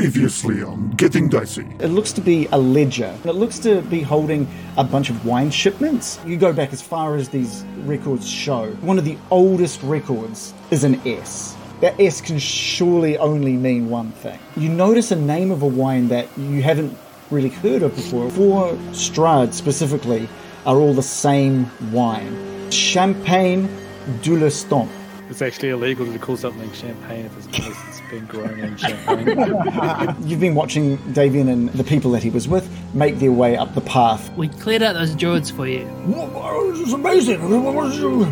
Previously on Getting Dicey. It looks to be a ledger. It looks to be holding a bunch of wine shipments. You go back as far as these records show. One of the oldest records is an S. That S can surely only mean one thing. You notice a name of a wine that you haven't really heard of before. Four Strahd specifically are all the same wine. Champagne du. It's actually illegal to call something champagne if it's, unless it's been grown in champagne. You've been watching Davian and the people that he was with make their way up the path. We cleared out those druids for you. This is amazing. What was you?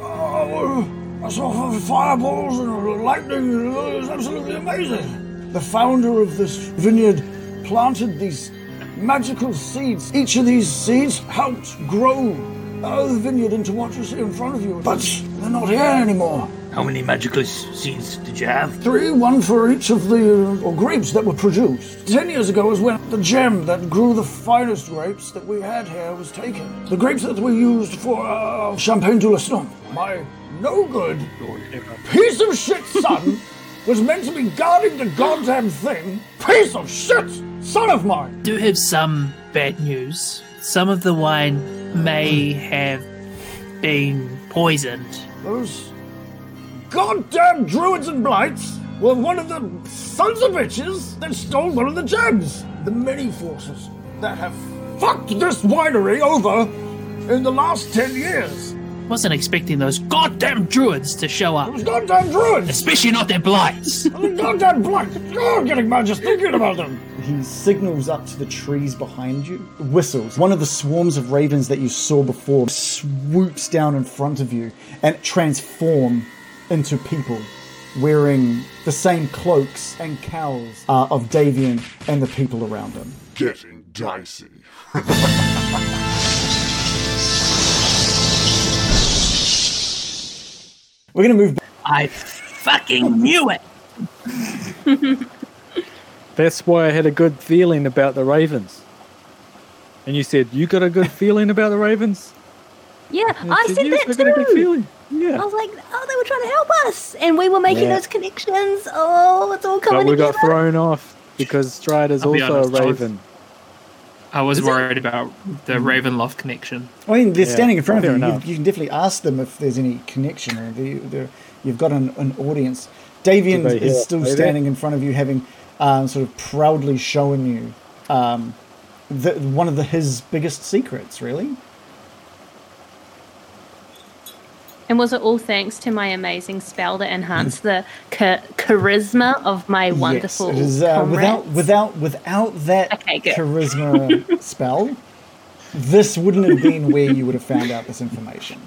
Uh, I saw fireballs and lightning. It was absolutely amazing. The founder of this vineyard planted these magical seeds. Each of these seeds helped grow uh, the vineyard into what you see in front of you. But they're not here anymore. How many magical seeds did you have? Three, one for each of the uh, or grapes that were produced. Ten years ago was when the gem that grew the finest grapes that we had here was taken. The grapes that we used for uh, Champagne du le Stomp. My no good piece of shit son was meant to be guarding the goddamn thing. Piece of shit son of mine. Do have some bad news. Some of the wine may have been poisoned. Those goddamn druids and blights were one of the sons of bitches that stole one of the gems. The many forces that have fucked this winery over in the last ten years. Wasn't expecting those goddamn druids to show up. Those goddamn druids! Especially not their blights. Those goddamn blights! Oh, I'm getting mad just thinking about them. He signals up to the trees behind you, whistles. One of the swarms of ravens that you saw before swoops down in front of you and transform into people wearing the same cloaks and cowls uh, of Davian and the people around him. Getting Dicey. We're going to move back. I fucking knew it. That's why I had a good feeling about the Ravens. And you said, You got a good feeling about the Ravens? Yeah, And I said yes, that I got a good too. feeling. I was like, oh, they were trying to help us, and we were making Yeah. those connections. Oh, it's all coming But we got thrown off because Strahd is I'll be also honest, I a was- Raven. I was worried about the Ravenloft connection. I mean, they're Yeah, standing in front fair of you. you. You can definitely ask them if there's any connection or the, the, you've got an, an audience. Davian Did they hear is us still say that? standing in front of you, having um, sort of proudly shown you um, the, one of the, his biggest secrets, really. And was it all thanks to my amazing spell that enhanced the cha- charisma of my wonderful yes, it is, uh, without without without that Okay, charisma spell, this wouldn't have been where you would have found out this information.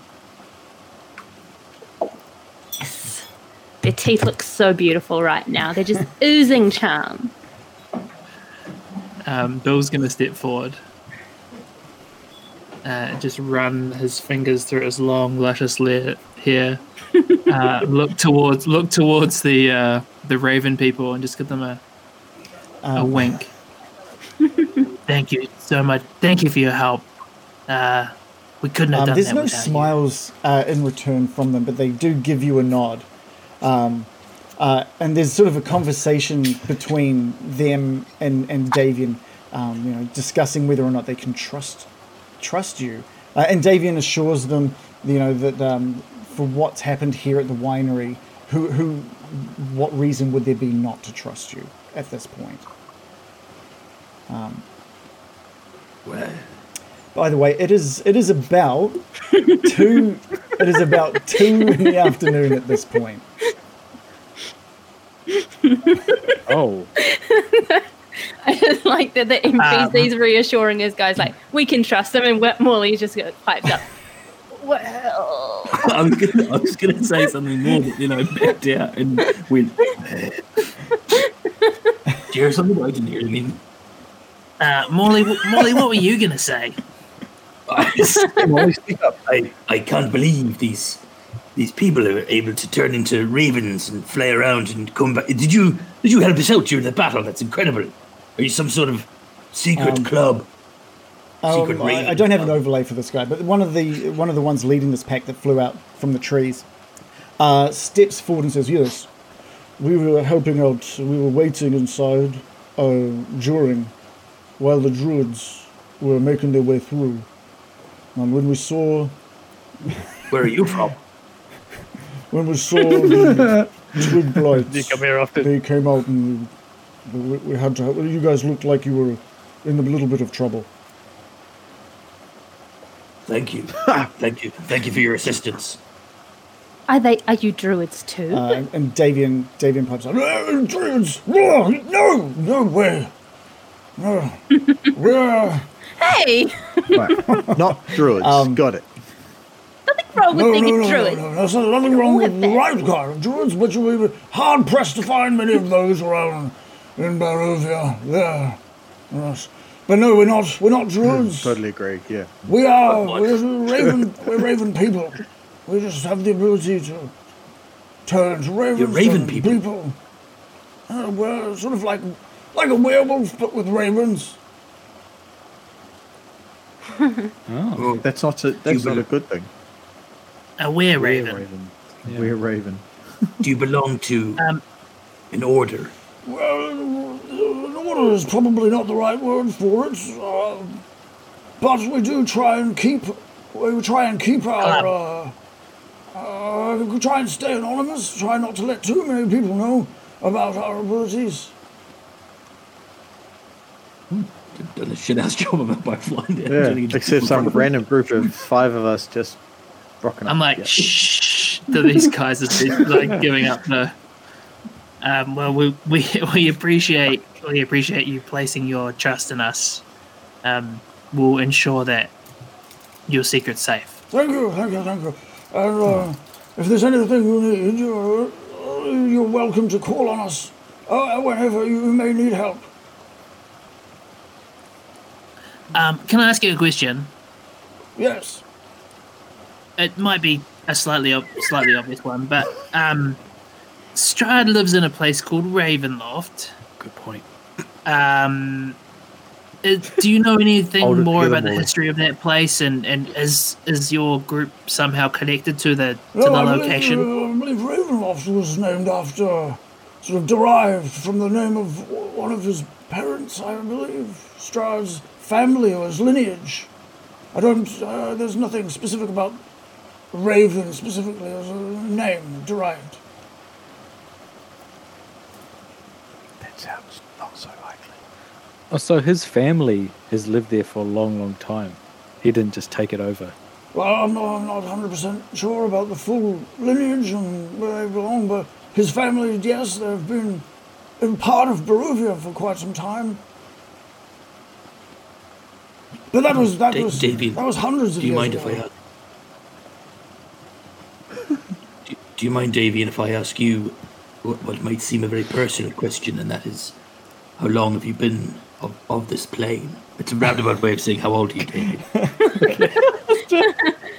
Their teeth look so beautiful right now. They're just oozing charm. Um, Bill's going to step forward, uh, just run his fingers through his long, luscious le- hair, uh, look towards look towards the uh, the Raven people, and just give them a a Um, wink. Thank you so much. Thank you for your help. Uh, we couldn't have Um, done there's that no without you. smiles uh, in return from them, but they do give you a nod. Um, uh, and there's sort of a conversation between them and, and Davian, um, you know, discussing whether or not they can trust trust you. Uh, and Davian assures them, you know, that um, for what's happened here at the winery, who, who, what reason would there be not to trust you at this point? Um, Well, By the way, it is it is about two. It is about two in the afternoon at this point. Oh, I just like that the NPC's reassuring his guys, like, we can trust them, and Wet Morley just got piped up. Well, I was gonna, I was gonna say something more, but then I backed out and went. Do you hear something? I didn't hear anything. Uh, Morley, Morley, what were you going to say? I, Molly, speak up. I, I can't believe these these people are able to turn into ravens and fly around and come back. Did you did you help us out during the battle? That's incredible. Are you some sort of secret Um, club? Secret Um, I, I don't have an overlay for this guy, but one of the one of the ones leading this pack that flew out from the trees uh, steps forward and says, "Yes, we were helping out. We were waiting inside uh, during while the druids were making their way through. And when we saw Where are you from? when we saw the twig blights, You come here often. they came out and we, we, we had to. Help. You guys looked like you were in a little bit of trouble. Thank you. Thank you. Thank you for your assistance. Are they? Are you druids too? Uh, and, and Davian, Davian pipes up. Druids! No, no, no way. No, we're hey, Right. Not druids. Um, Got it. nothing wrong with no, being no, a no, druid. no, no. There's nothing wrong with the right kind of druids, but you'll be hard pressed to find many of those around in Barovia. There, yes. But no, we're not. We're not druids. Totally agree. Yeah. We are. We're raven. We're raven people. We just have the ability to turn into ravens. You're raven and people? Uh, we're sort of like like a werewolf, but with ravens. Oh, That's not a, that's not a good thing. A were we're raven. Raven. Yeah. We're Raven. Do you belong to Um, an order? Well, an order is probably not the right word for it, uh, but we do try and keep. We try and keep our. Uh, uh, we try and stay anonymous. Try not to let too many people know about our abilities. Done a shit ass job about my flying there. Yeah. Trying to get Except some in me. random group of five of us just rocking up. I'm like, Yeah. shh, to these guys as they're like giving up the. Um, well, we, we we appreciate we appreciate you placing your trust in us. Um, we'll ensure that your secret's safe. Thank you, thank you, thank you. And uh, if there's anything you need, you're, you're welcome to call on us uh, whenever you may need help. Um, can I ask you a question? Yes. It might be a slightly ob- slightly obvious one, but um, Strahd lives in a place called Ravenloft. Good point. Um, uh, do you know anything more together, about the Molly. history of that place, and, and is is your group somehow connected to the to No, the I location? Believe, I believe Ravenloft was named after, sort of derived from the name of one of his parents, I believe. Strahd's family or his lineage. I don't, uh, there's nothing specific about Raven specifically as a name derived. That sounds not so likely. Oh, so his family has lived there for a long, long time. He didn't just take it over. Well, I'm not, I'm not 100% sure about the full lineage and where they belong, but his family, yes, they've been, been part of Barovia for quite some time. But that was that Da- was David, that was hundreds of years. Do you years mind ago. if I ask? do, do you mind, Davian, if I ask you what, what might seem a very personal question, and that is, how long have you been of, of this plane? It's a roundabout way of saying how old are you, David?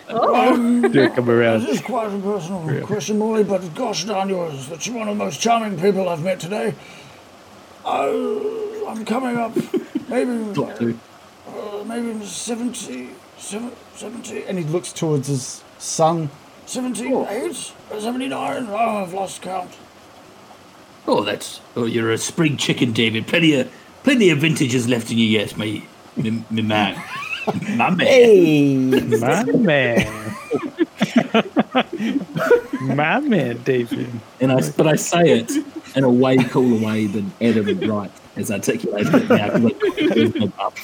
Um, Do come around. This is quite a personal question, Molly, but gosh darn yours, that you're one of the most charming people I've met today. Uh, I'm coming up, maybe, Not to. uh, maybe 70, 70, And he looks towards his son. 78, 79, oh, I've lost count. Oh, that's. Oh, you're a spring chicken, David. Plenty of, plenty of vintages left in you yet, my, my, my man. my man. Hey! My man. My man, David. And I, but I say it in a way cooler way than Adam Wright has articulated it now. I- up.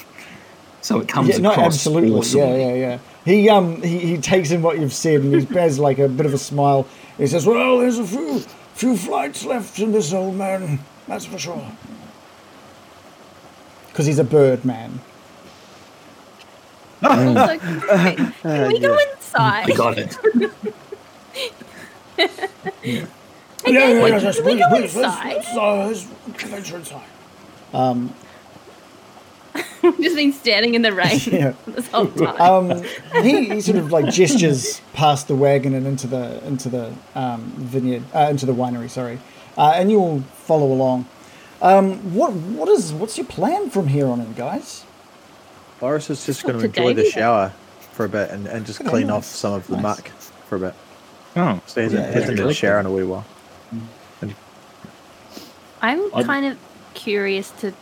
So it comes Yeah, no, across absolutely. awesomely. Yeah, yeah, yeah. He um he, he takes in what you've said and he bears like a bit of a smile. He says, well, there's a few, few flights left in this old man, that's for sure. Because he's a bird man. So, okay, Can we go inside? We got it. Yeah, yeah, yeah, yes, Can we please, go please, let's, inside? let's, uh, let's venture inside. We've just been standing in the rain Yeah. this whole time. Um, he, he sort of like gestures past the wagon and into the into the um, vineyard, uh, into the winery. Sorry, uh, and you'll follow along. Um, what what is what's your plan from here on in, guys? Boris is just going to to enjoy the shower for a bit and, and just Okay, clean nice. off some of the Nice. muck for a bit. Oh, So he hasn't, Yeah, hasn't yeah. been shower in a wee while. I'm I'd- kind of curious to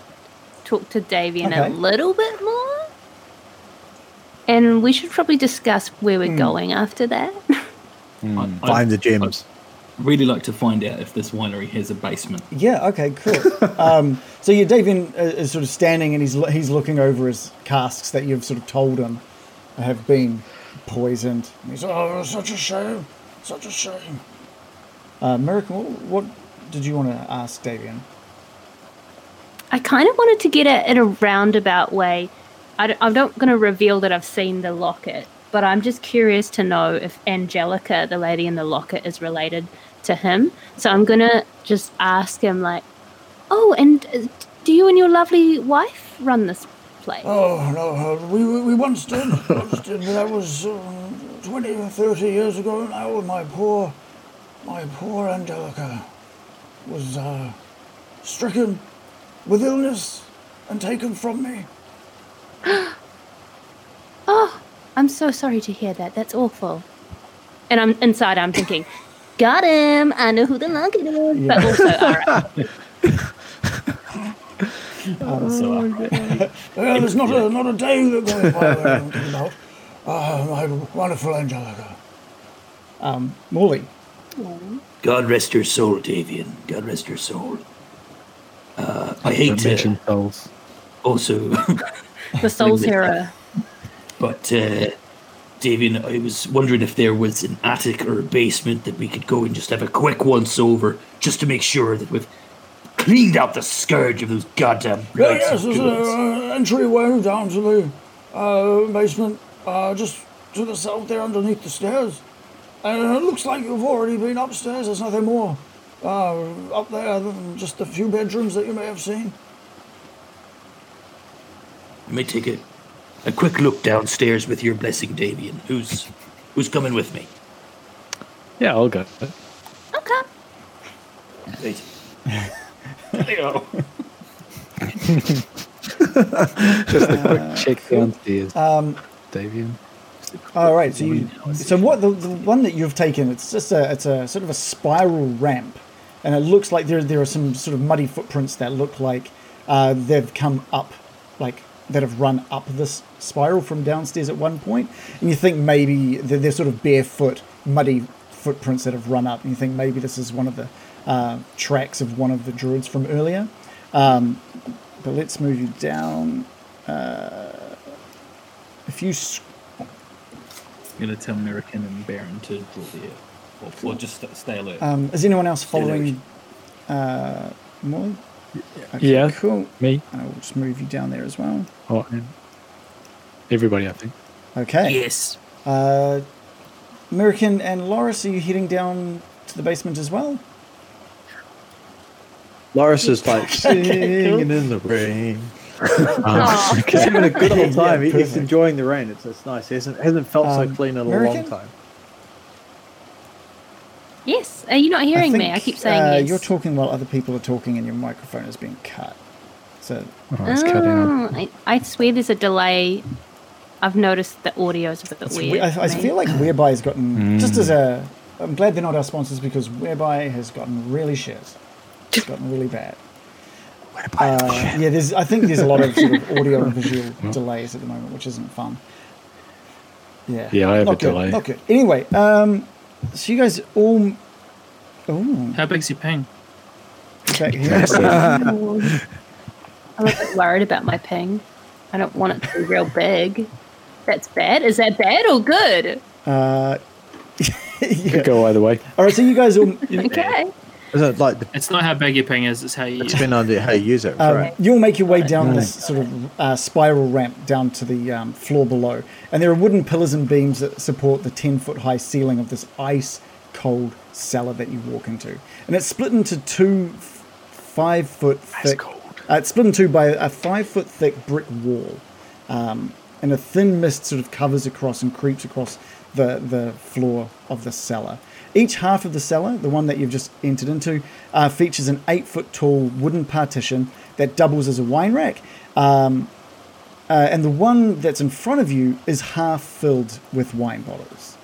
talk to Davian Okay. a little bit more. And we should probably discuss where we're Hmm. going after that. I- Find the I'd gems. Really like to find out if this winery has a basement. Yeah. Okay. Cool. um, so yeah, Davian uh, is sort of standing and he's he's looking over his casks that you've sort of told him have been poisoned. He's, oh, such a shame. Such a shame. Uh, American, what, what did you want to ask Davian? I kind of wanted to get it in a roundabout way. I don't, I'm not going to reveal that I've seen the locket, but I'm just curious to know if Angelica, the lady in the locket, is related to him. So I'm going to just ask him, like, oh, and uh, do you and your lovely wife run this place? Oh, no, uh, we, we, we once did. once did, that was um, 20 or 30 years ago now. My poor, my poor Angelica was uh, stricken with illness and taken from me. Oh, I'm so sorry to hear that. That's awful. And I'm inside. I'm thinking, got him. I know who the locket is. But also, all right. Uh, there's not a, not a day that goes by that I don't think about uh, my wonderful Angelica. Um, Morley. God rest your soul, Davian. God rest your soul. Uh, I hate to mention souls. also, the Soul's Hero. but uh, Davian, I was wondering if there was an attic or a basement that we could go and just have a quick once over, just to make sure that we've cleaned out the scourge of those goddamn Yeah, yes, there's an entryway down to the uh, basement, uh, just to the south there underneath the stairs. And it looks like you've already been upstairs. There's nothing more uh, up there than just a few bedrooms that you may have seen. You may take a, a quick look downstairs with your blessing, Davian. Who's who's coming with me? Yeah, I'll go. Okay. Wait. there you go. Just a quick check downstairs. Um, Davian. all right. So you, so what the, the one that you've taken? It's just a it's a sort of a spiral ramp, and it looks like there there are some sort of muddy footprints that look like uh, they've come up, like that have run up this spiral from downstairs at one point, and you think maybe they're, they're sort of barefoot, muddy footprints that have run up, and you think maybe this is one of the uh, tracks of one of the druids from earlier. Um, but let's move you down. Uh, if you sc- I'm gonna tell American and Baron to draw the or, or just stay alert. Um, is anyone else following uh, Molly? Okay, Yeah. Cool. Me. And I will just move you down there as well. Oh, and everybody, I think. Okay. Yes. Uh, American and Loris, are you heading down to the basement as well? Loris is like singing cool. in the rain. Aw. He's having a good old time. Yeah, He's enjoying the rain. It's, it's nice. He hasn't, hasn't felt so Um, clean in a American? long time. Yes. Are you not hearing me? I keep saying uh, yes. You're talking while other people are talking and your microphone is being cut. So, Oh, it's cutting. Oh, I, I swear there's a delay. I've noticed the audio's a bit it's weird. we- I, I feel like Whereby has gotten, just as a, I'm glad they're not our sponsors because Whereby has gotten really shit. It's gotten really bad. Uh, yeah, there's. I think there's a lot of sort of audio and visual delays at the moment, which isn't fun. Yeah. Yeah, I have not a good, delay. Not good. Anyway, um, so you guys all. Oh, How big's your ping? back. I'm a bit worried about my ping. I don't want it to be real big. That's bad. Is that bad or good? Uh, yeah. Could go either way. All right, so you guys all. Okay. Isn't it like the, It's not how big your ping is; it's how you. it's been on how you use it, Um, right? You'll make your way down this sort of uh, spiral ramp down to the um, floor below, and there are wooden pillars and beams that support the ten foot high ceiling of this ice cold cellar that you walk into, and it's split into two f- five foot thick. cold. Uh, it's split in two by a five foot thick brick wall, um, and a thin mist sort of covers across and creeps across the the floor of the cellar. Each half of the cellar, the one that you've just entered into, uh, features an eight foot tall wooden partition that doubles as a wine rack. Um, uh, and the one that's in front of you is half filled with wine bottles.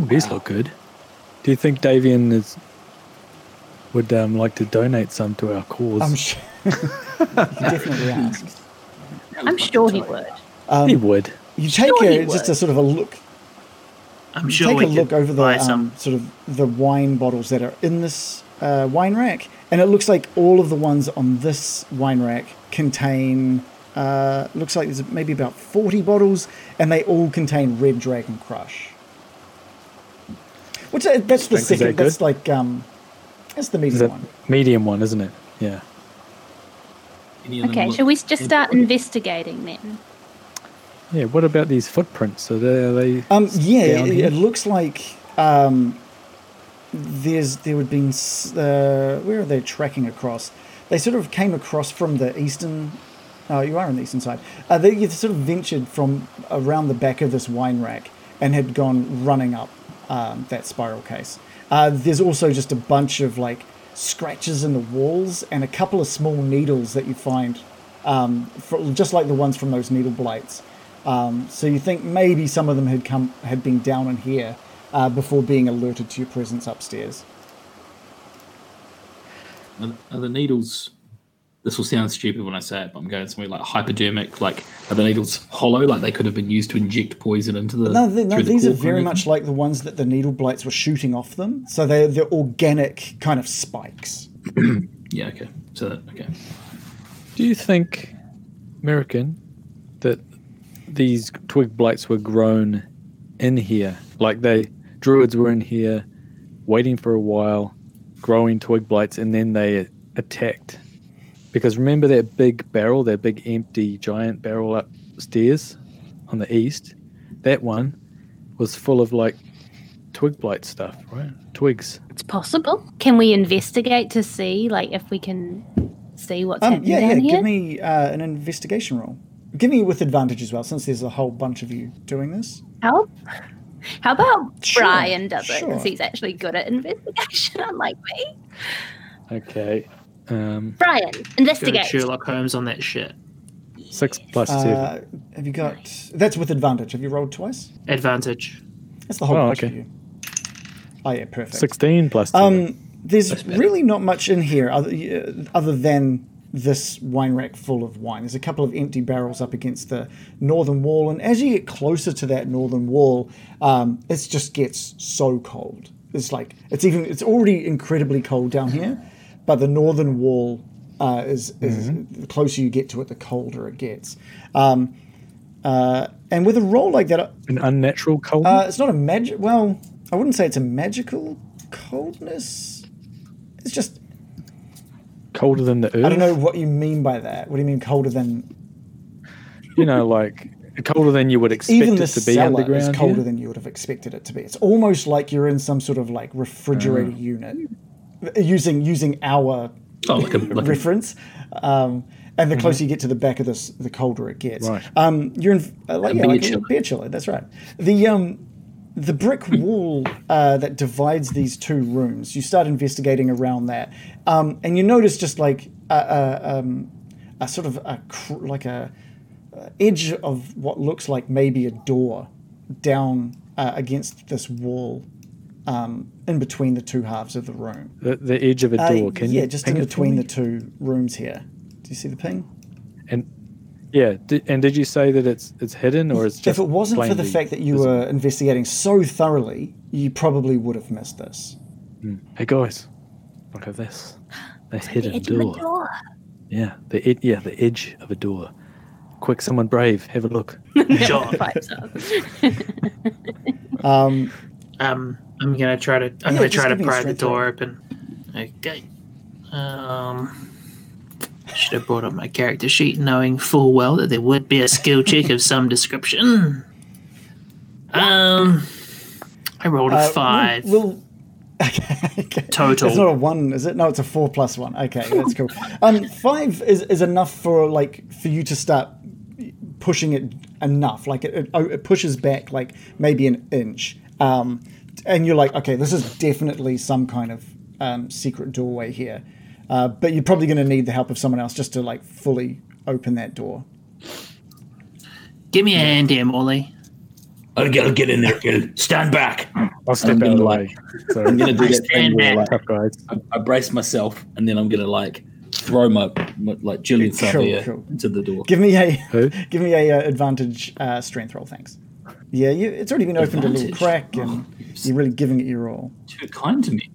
Ooh, these look good. Do you think Davian is would um, like to donate some to our cause? I'm sure. definitely ask. I'm sure he would. he would. You take Sure he a, just a sort of a look. I'm you sure take we a look over the buy um, some. sort of the wine bottles that are in this uh, wine rack, and it looks like all of the ones on this wine rack contain. Uh, looks like there's maybe about forty bottles, and they all contain Red Dragon Crush. Which uh, that's the Strength, is that second. That's like um, that's the medium that one. medium one, isn't it? Yeah. Any of them Okay, look shall we just start investigating then? Yeah. What about these footprints? Are they? Are they Um, yeah, it, it looks like um, there's there would been uh, where are they tracking across? They sort of came across from the eastern. Oh, you are on the eastern side. Uh, they sort of ventured from around the back of this wine rack and had gone running up um, that spiral case. Uh, there's also just a bunch of like scratches in the walls and a couple of small needles that you find, um, for, just like the ones from those needle blights. Um, so you think maybe some of them had come had been down in here uh, before being alerted to your presence upstairs. Are, are the needles? This will sound stupid when I say it, but I'm going somewhere like hypodermic. Like, are the needles hollow? Like they could have been used to inject poison into the. No, they, no through the these are very much like the ones that the needle blights were shooting off them. So they're they're organic kind of spikes. Yeah. Okay. So that, okay. Do you think, American, that these twig blights were grown in here? Like they druids were in here, waiting for a while, growing twig blights, and then they attacked. Because remember that big barrel, that big empty giant barrel upstairs on the east? That one was full of like twig blight stuff, right? Twigs. It's possible. Can we investigate to see, like, if we can see what's Um, happening yeah, yeah. here? Give me uh, an investigation roll. Give me with advantage as well, since there's a whole bunch of you doing this. How? How about Sure, Brian does it because sure. he's actually good at investigation, unlike me. Okay. Um, Brian, investigate. Sherlock Holmes on that shit. six plus seven. Uh, have you got? That's with advantage. Have you rolled twice? Advantage. That's the whole Oh, bunch of okay. you. Oh yeah, perfect. 16 plus seven. Um, there's really not much in here other, uh, other than this wine rack full of wine. There's a couple of empty barrels up against the northern wall, and as you get closer to that northern wall, um, it just gets so cold. It's like it's even it's already incredibly cold down here, but the northern wall uh, is, is the closer you get to it, the colder it gets. Um, uh, and with a roll like that, An unnatural cold. uh, it's not a magic. Well, I wouldn't say it's a magical coldness. It's just colder than the earth. I don't know what you mean by that. What do you mean colder than You know, like colder than you would expect even it the to be cellar underground. is colder here? than you would have expected it to be. It's almost like you're in some sort of like refrigerator Ah. unit using using our Oh, like a like a, reference. Um, and the closer you get to the back of this, the colder it gets. Right. Um, you're in uh, like, A yeah, beer like a chiller. beer chiller. That's right. The um, the brick wall uh, that divides these two rooms. You start investigating around that, um, and you notice just like a, a, um, a sort of a cr- like a uh, edge of what looks like maybe a door down uh, against this wall. Um, in between the two halves of the room. the, the edge of a Uh, door. Can yeah, you just in between the two rooms here. Do you see the ping? And yeah, and did you say that it's it's hidden or it's just If it wasn't for the fact that you visible? were investigating so thoroughly, you probably would have missed this. Hey guys, look at this. The hidden Edge of door. a door. Yeah, the ed- yeah the edge of a door. Quick, someone brave, have a look. Sure. Pipes up. Um, Um, I'm gonna try to. I'm Yeah, gonna try to give me a pry the door open. Okay. Um, should have brought up my character sheet, knowing full well that there would be a skill check of some description. Um, I rolled a uh, five. We'll, we'll- okay, okay. Total. It's not a one, is it? No, it's a four plus one. Okay, that's cool. Um, five is, is enough for like for you to start pushing it enough. Like it, it, it pushes back like maybe an inch. Um, and you're like, okay, this is definitely some kind of um, secret doorway here. Uh, but you're probably going to need the help of someone else just to like fully open that door. Give me a hand here, Morley. I'll get, I'll get in there, Phil. Stand back. I'll step I'm out of the gonna way. So, I'm gonna do that thing Stand where back. like, tough guys. I, I brace myself, and then I'm gonna like throw my, my like Julian Cool, Savia cool. into the door. Give me a Who? give me a uh, advantage uh, strength roll, thanks. Yeah, you, it's already been opened a little crack, and Oh, you're really giving it your all. too kind to me.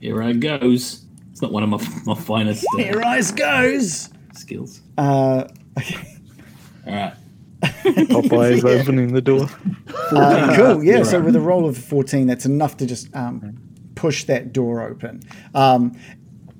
Here I goes. It's not one of my my finest uh, Here eyes goes. skills. Uh, All right. Popeye is opening the door. uh, cool. Yeah. You're So right. with a roll of fourteen, that's enough to just um, push that door open. Um,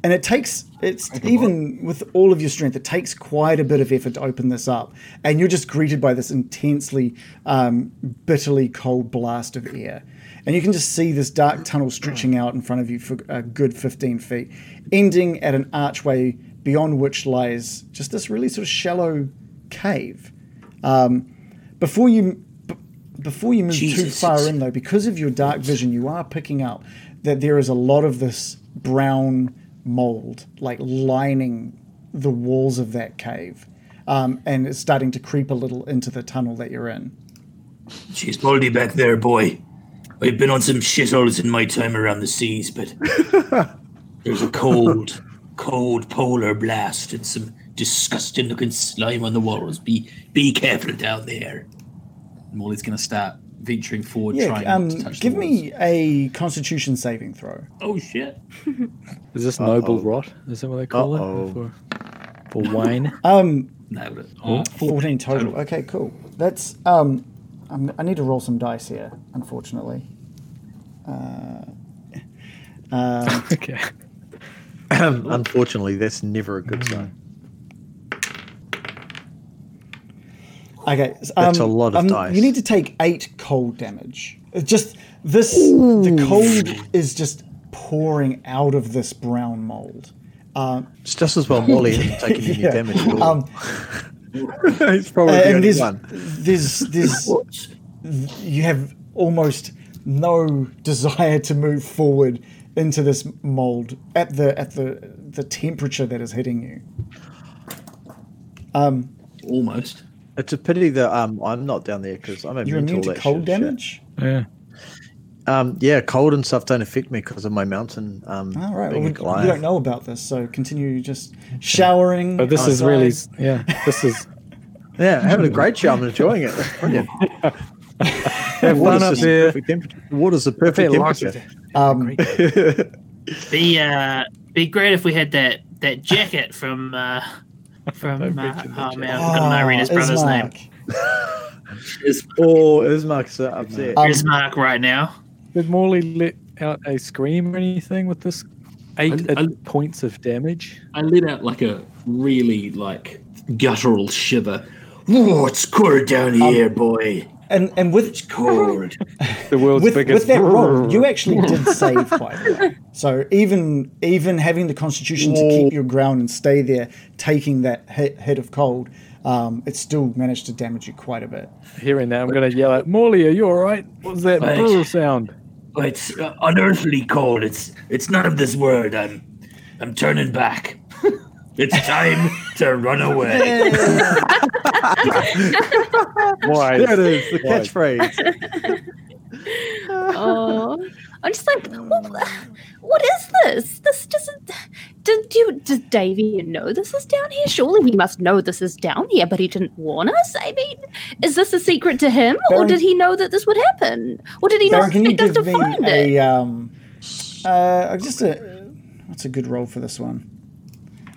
and it takes it's even with all of your strength, it takes quite a bit of effort to open this up, and you're just greeted by this intensely, um, bitterly cold blast of air, and you can just see this dark tunnel stretching out in front of you for a good 15 feet, ending at an archway beyond which lies just this really sort of shallow cave. Um, before you b- before you move too far in though, because of your dark vision, you are picking up that there is a lot of this brown mold like lining the walls of that cave, um, and it's starting to creep a little into the tunnel that you're in. She's moldy back there, boy. I've been on some shitholes in my time around the seas, but there's a cold, cold polar blast and some disgusting looking slime on the walls. Be be careful down there. Molly's gonna start venturing forward, Yeah, trying um, to touch give the walls. me a Constitution saving throw. Oh shit! Is this noble Uh-oh. rot? Is that what they call Uh-oh. it? For, for wine? Um, Nailed it. Oh, 14 total. Okay, cool. That's um, I'm, I need to roll some dice here, unfortunately. okay. Unfortunately, that's never a good sign. Okay, s- That's um, a lot of um, dice. You need to take eight cold damage. It's just this. The cold is just pouring out of this brown mold. Um, It's just as well Molly isn't taking any yeah. damage at all. Um, it's probably the and only there's, one. there's, there's, you have almost no desire to move forward into this mold at the at the the temperature that is hitting you. Um, almost. It's a pity that um, I'm not down there because I'm You're immune immune to to that cold shit- damage. Yeah. Um, yeah, cold and stuff don't affect me because of my mountain. Um, All right. being Well, a we, Goliath. you don't know about this, so continue just showering. But this is really, yeah, this is. Yeah, having a great show. I'm enjoying it. It's brilliant. Have Water's fun up there. perfect temperature. Water's the perfect temperature. Um, Be uh, be great if we had that that jacket from uh, from uh, oh man, I've forgotten my Ireena's brother's name. Ismark. It's Oh, Ismark's uh, upset. Um, Here's Mark right now. Did Morley let out a scream or anything with this eight I- I- points of damage? I let out like a really like guttural shiver. Oh, it's cold down here, boy. And and with It's cold. The world's with, biggest. with that roll, you actually did save quite a lot. So even even having the constitution to keep your ground and stay there, taking that hit, hit of cold, um, it still managed to damage you quite a bit. Hearing that, I'm going to yell out, Morley, are you all right? What was that Right. brr sound? But it's uh, unearthly cold. It's it's none of this world. I'm I'm turning back. it's time to run away. Why? There it is, the Why? catchphrase. oh, I'm just like, what, what is this? This doesn't. Did you? Does Davy know this is down here? Surely he must know this is down here, but he didn't warn us. I mean, is this a secret to him, or did he know that this would happen, or did he Darren, not can you expect us to me find it? a um, uh, just a what's a good roll for this one?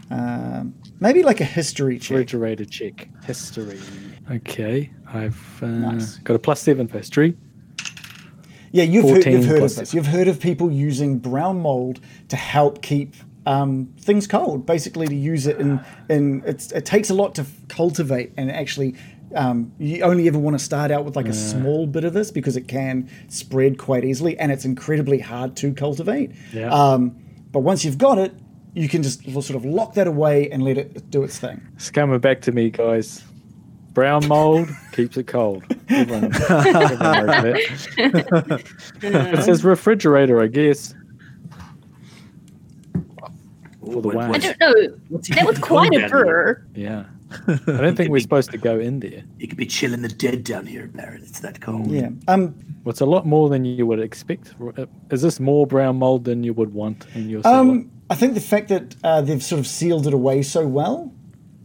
Um, maybe like a history check. Refrigerator check. History. Okay. I've uh, Nice. got a plus seven for history. Yeah, you've heard, you've heard of this. You've heard of people using brown mold to help keep um, things cold. Basically, to use it in in it's, it takes a lot to cultivate, and actually, um, you only ever want to start out with like a small bit of this because it can spread quite easily, and it's incredibly hard to cultivate. Yeah. Um, but once you've got it, you can just sort of lock that away and let it do its thing. Scammer back to me, guys. Brown mold keeps it cold. Everyone, everyone knows it says refrigerator, I guess. For the What- wine. I don't know. That was quite a down here? brr. Yeah. I don't think we're supposed to go in there. You could be chilling the dead down here, Baron. It's that cold. Yeah. Um. Well, it's a lot more than you would expect. Is this more brown mold than you would want in your cellar? Um. I think the fact that uh, they've sort of sealed it away so well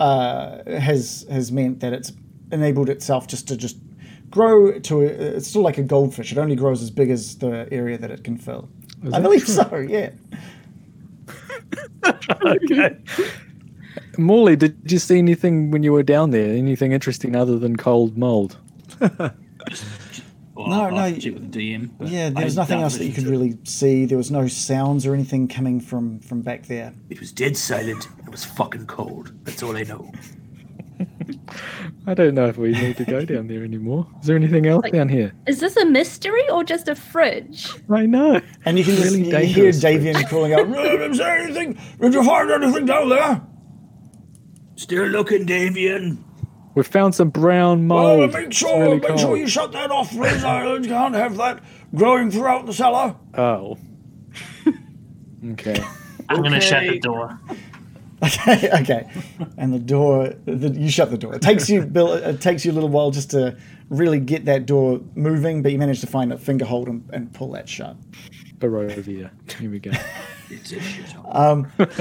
uh, has has meant that it's enabled itself just to just grow to a, it's still like a goldfish. It only grows as big as the area that it can fill. I believe true? so. Yeah. okay. Morley, did you see anything when you were down there? Anything interesting other than cold mold? Well, No, I'll no, have to check with the DM. but Yeah. There was nothing else that you could really see. There was no sounds or anything coming from from back there. It was dead silent. It was fucking cold. That's all I know. I don't know if we need to go down there anymore. Is there anything else down here? Is this a mystery or just a fridge? I know. And you can just Really you hear Davian calling out, Is there anything? Did you find anything down there? Still looking, Davian. We've found some brown oh, Well, mold. make It's sure, really make sure you shut that off, please. I can't have that growing throughout the cellar. Oh. okay. I'm going to shut the door. Okay, okay. And the door, the, you shut the door. It takes you, Bill. It takes you a little while just to really get that door moving, but you manage to find a finger hold and, and pull that shut. Barovia. Here we go. It's a shit. Um, so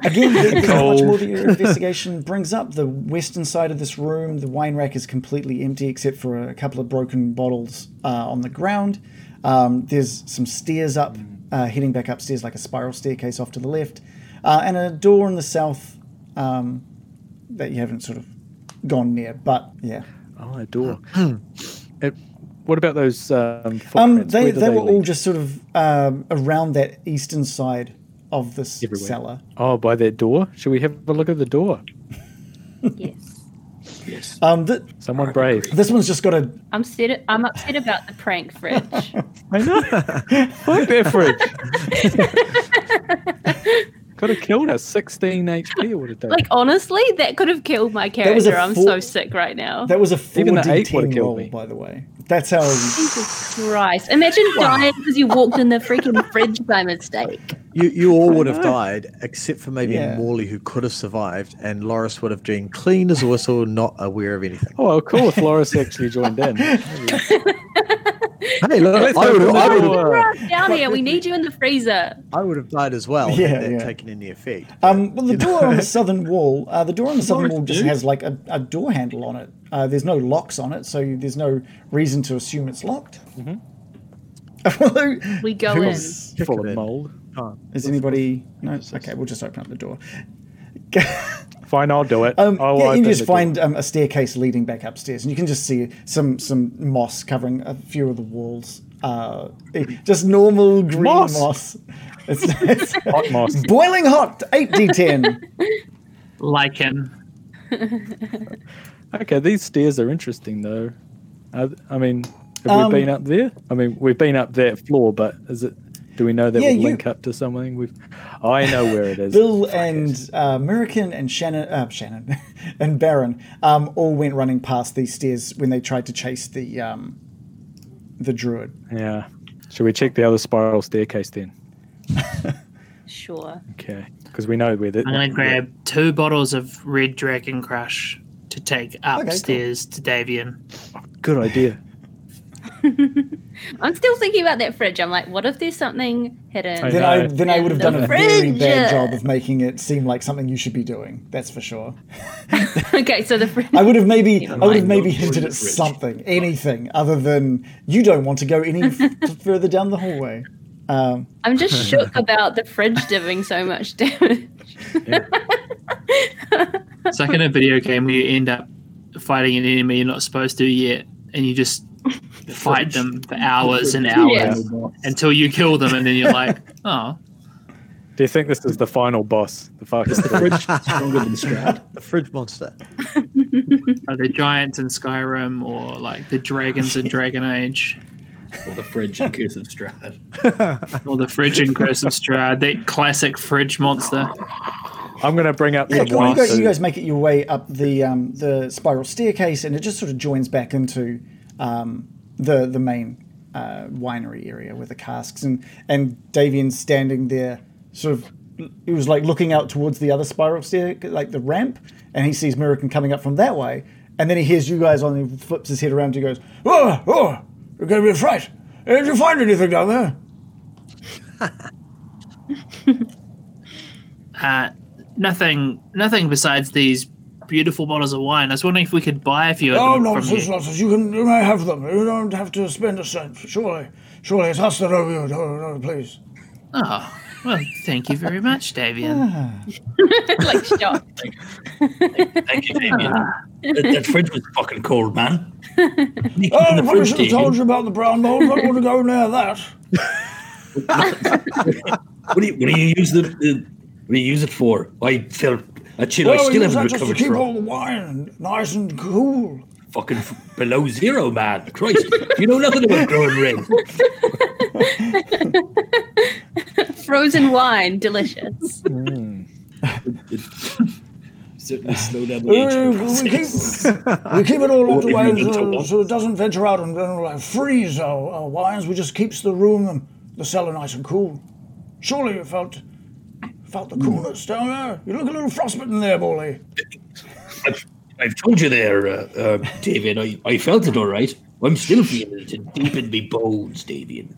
again, there- there's not much more that your investigation brings up. The western side of this room, the wine rack is completely empty except for a couple of broken bottles uh, on the ground. Um, there's some stairs up, uh, heading back upstairs like a spiral staircase off to the left, uh, and a door in the south um, that you haven't sort of gone near. But yeah, Oh, a door. It- what about those um, um, footprints? they they were all just sort of um, around that eastern side of this Everywhere. cellar. Oh, by that door? Should we have a look at the door? Yes. Yes. Um, th- Someone brave. this one's just got a I'm upset. I'm upset about the prank fridge. I know. Fuck that fridge. Could have killed us. 16 HP would have done. like honestly, that could have killed my was a character. I'm full- so sick right now. That was a four Even D the eight would've ten roll, me. by the way. That's how. Jesus Christ! Imagine dying because you walked in the freaking fridge by mistake. You you all would have died except for maybe Yeah. Morley, who could have survived, and Loris would have been clean as a whistle, not aware of anything. oh, cool. If Loris actually joined in. Hey, look, Let's I would have, I would have, down here. We need you in the freezer. I would have died as well. Yeah, had that yeah. taken any effect. Um, well, the door on the southern wall, uh, the door on the southern wall just has like a, a door handle on it. Uh, there's no locks on it, so there's no reason to assume it's locked. Although, We go in. is- Full of in. mold. Oh, Is anybody? No. Okay, we'll just open up the door. Fine, I'll do it. Um, I'll yeah, you open just find um, a staircase leading back upstairs, and you can just see some some moss covering a few of the walls. Uh, eh, just normal green Moss? moss. It's, it's hot moss. boiling hot. Eight d10. Lichen. Okay, these stairs are interesting though. Uh, I mean, have Um, we been up there? I mean, we've been up that floor, but is it? Do we know that Yeah, would you- link up to something? We've. I know where it is. Bill and uh, American and Shannon, uh, Shannon and Baron um, all went running past these stairs when they tried to chase the um, the druid. Yeah. Should we check the other spiral staircase then? Sure. Okay, because we know where that. I'm going to grab two bottles of Red Dragon Crush to take cool. upstairs to Davian. Good idea. I'm still thinking about that fridge. I'm like, what if there's something hidden? I Then. I then I would have done a very bad job of making it seem like something you should be doing. That's for sure. okay, so the fridge. I would have maybe I would have maybe hinted at fridge. something, anything other than you don't want to go any f- further down the hallway. Um, I'm just shook about the fridge doing so much damage. It's like in a video game where you end up fighting an enemy you're not supposed to yet, and you just fight them for hours and hours Yes. until you kill them, and then you're like, oh, Do you think this is the final boss? The fastest fridge? Stronger than Strahd. the fridge monster. are they giants in Skyrim or like the dragons in Dragon Age? Or the fridge and Curse of Strahd. Or the fridge in Curse of Strahd, that classic fridge monster. I'm going to bring up yeah, some cool. you, guys, you guys make it your way up the um, the spiral staircase, and it just sort of joins back into um, the the main uh, winery area with the casks, and and Davian's standing there, sort of he was like looking out towards the other spiral stair, like the ramp, and he sees Mirakin coming up from that way, and then he hears you guys on. He flips his head around and he goes, Oh, oh, you're to be a fright. Did you find anything down there? Uh, nothing, nothing besides these beautiful bottles of wine. I was wondering if we could buy a few of Oh, them from nonsense, you. nonsense. You can you may have them. You don't have to spend a cent. Surely, surely it's us that owe you. No, no, please. Oh, well, thank you very much, Davian. Ah. like shot. Thank you, Damien. Ah. that, that fridge was fucking cold, man. Oh, the I probably fridge, should have told you about the brown mold. I Don't want to go near that. What do you what do you use the, the what do you use it for? I felt a chill I still haven't that just to recovered keep all the wine nice and cool. Fucking f- below zero, man. Christ, you know nothing about growing red. Frozen wine, delicious. Certainly slow down the age Uh, we, keep, we keep it all locked away even so, so it doesn't venture out and, and like, freeze our, our wines. We just keeps the room and the cellar nice and cool. Surely you felt felt the coolness down there. You look a little frostbitten there, Bolly. I've, I've told you there, uh, uh, David. I, I felt it all right. I'm still feeling it deep in me bones, Davian.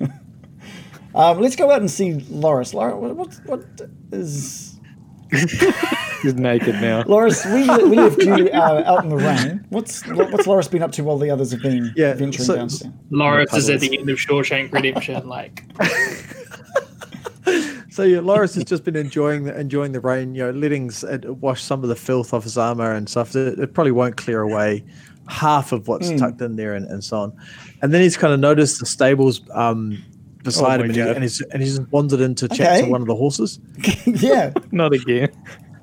um, let's go out and see Loris. Loris, what, what, what is He's naked now. Loris? We, we left you uh, out in the rain. What's what, what's Loris been up to while the others have been Yeah, venturing so- downstairs? Loris is at the end of Shawshank Redemption, like So yeah, Loris has just been enjoying the, enjoying the rain. You know, letting s- wash some of the filth off his armor and stuff. It, it probably won't clear away half of what's tucked in there and, and so on. And then he's kind of noticed the stables um, beside Oh him, and, he, and he's and he's wandered in to chat Okay. to one of the horses. yeah. Not again.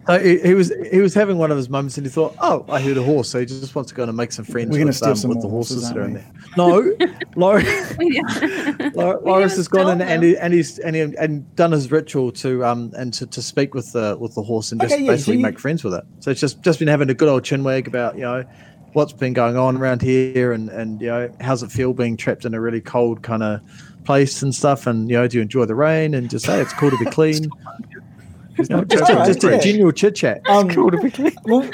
So he, he was he was having one of his moments, and he thought, "Oh, I heard a horse." So he just wants to go and make some friends We're gonna with, steal um, some with more the horses, horses, that are in aren't there. No, Loris, Lor- Loris has gone in and, he, and he's and, he, and done his ritual to um and to, to speak with the with the horse and just Okay, yeah, so basically you- make friends with it. So it's just just been having a good old chinwag about you know what's been going on around here and and you know how's it feel being trapped in a really cold kind of place and stuff and you know do you enjoy the rain and just say it's cool to be clean. You know, just, Alright, just a yeah. general chit chat. Um, Cool to be clean. well,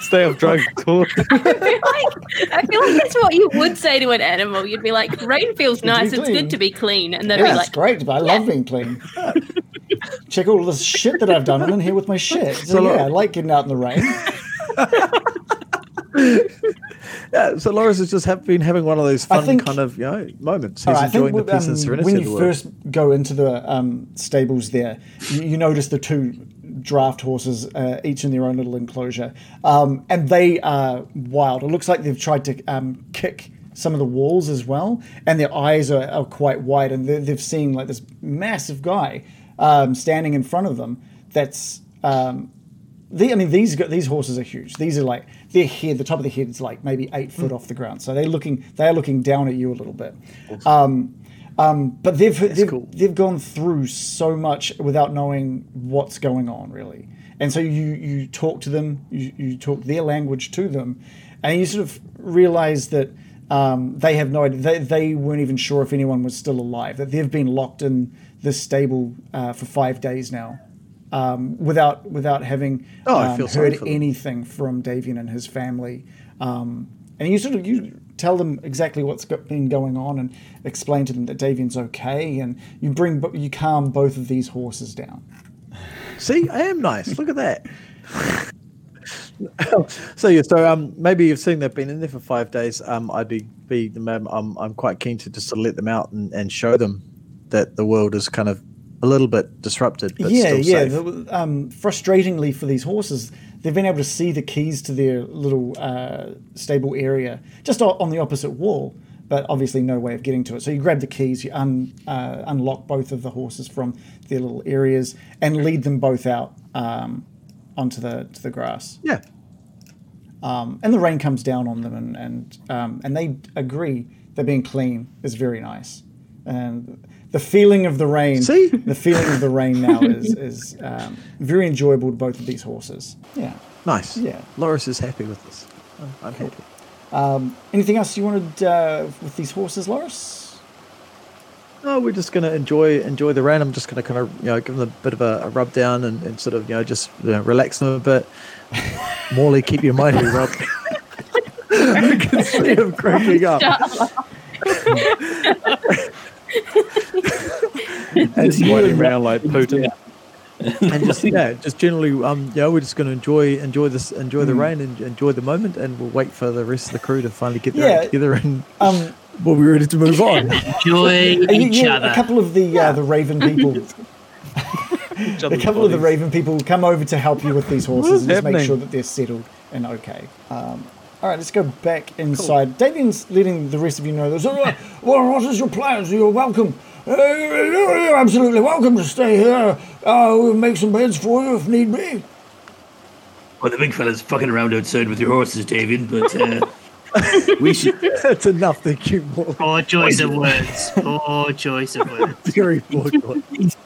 Stay off drugs. Cool. I feel like I feel like that's what you would say to an animal. You'd be like, "Rain feels nice. It's good to be clean," and they'd yeah, be like, great, but I love being clean. Check all this shit that I've done and then here with my shit. So, So, yeah, look- I like getting out in the rain. Yeah, so Loris has just have been having one of those fun think- kind of you know moments. He's right, enjoying the peace and um, serenity when of you first go into the um, stables there, you, you notice the two draft horses, uh, each in their own little enclosure, um, and they are wild. It looks like they've tried to um, kick some of the walls as well, and their eyes are, are quite wide, and they've seen like this massive guy um, standing in front of them. That's um, the, I mean, these these horses are huge. These are like their head, the top of their head is like maybe eight foot off the ground. So they're looking, they are looking down at you a little bit. Um, um, but they've they've, cool. they've gone through so much without knowing what's going on really. And so you you talk to them, you, you talk their language to them, and you sort of realize that um, they have no idea. They, they weren't even sure if anyone was still alive. That they've been locked in this stable uh, for five days now um, without without having Oh, I um, feel heard anything from Davian and his family. Um, and you sort of you tell them exactly what's been going on and explain to them that Davian's okay, and you bring you calm both of these horses down. See, I am nice. Look at that. so yeah, so um, maybe you've seen they've been in there for five days. Um, I'd be be um, I'm I'm quite keen to just to let them out and, and show them that the world is kind of a little bit disrupted, but yeah, still yeah. um, frustratingly for these horses, they've been able to see the keys to their little uh, stable area just on the opposite wall, but obviously no way of getting to it. So you grab the keys, you un, uh, unlock both of the horses from their little areas, and lead them both out um, onto the to the grass. yeah. Um, and the rain comes down on them, and and um, and they agree that being clean is very nice. And the feeling of the rain, See? the feeling of the rain now is is um, very enjoyable to both of these horses. Yeah. Nice. Yeah. Loris is happy with this. I'm, I'm happy. Anything else you wanted uh, with these horses, Loris? No, we're just going to enjoy enjoy the rain. I'm just going to kind of you know give them a bit of a, a rub down and, and sort of you know just you know, relax them a bit. Morley, keep your mighty rub. I can see him cracking up. and Just riding around like Putin. and just yeah, just generally, um, yeah, we're just going to enjoy enjoy this, enjoy the rain, and enjoy the moment, and we'll wait for the rest of the crew to finally get their Yeah. together, and Um, we'll be ready to move on. Enjoy you- each you- other. A couple of the uh, the Raven people. a couple of the Raven people come over to help you with these horses and just make sure that they're settled and okay. Um, all right, let's go back inside. Davian's letting the rest of you know this. Well, what is your plans? You're welcome. You're absolutely welcome to stay here. Uh, we'll make some beds for you if need be. Well, the big fella's fucking around outside with your horses, David, but uh, we should. That's enough. Thank you, Morley. Poor choice of words. Poor choice of words. Very poor choice.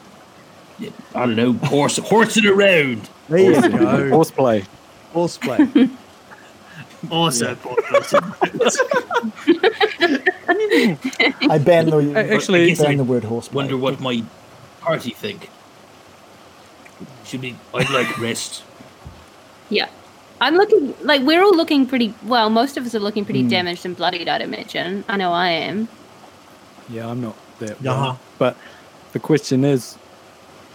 I don't know, horse, horsing around. There you go. Horseplay. Horseplay. Also poor choice of. I ban the uh, actually- ban I the word horse. Wonder what my party think. Should be. I'd like rest. Yeah. I'm looking like we're all looking pretty well. Most of us are looking pretty hmm. damaged and bloodied. I'd imagine. I know I am. Yeah, I'm not that. Yeah. bad. But the question is,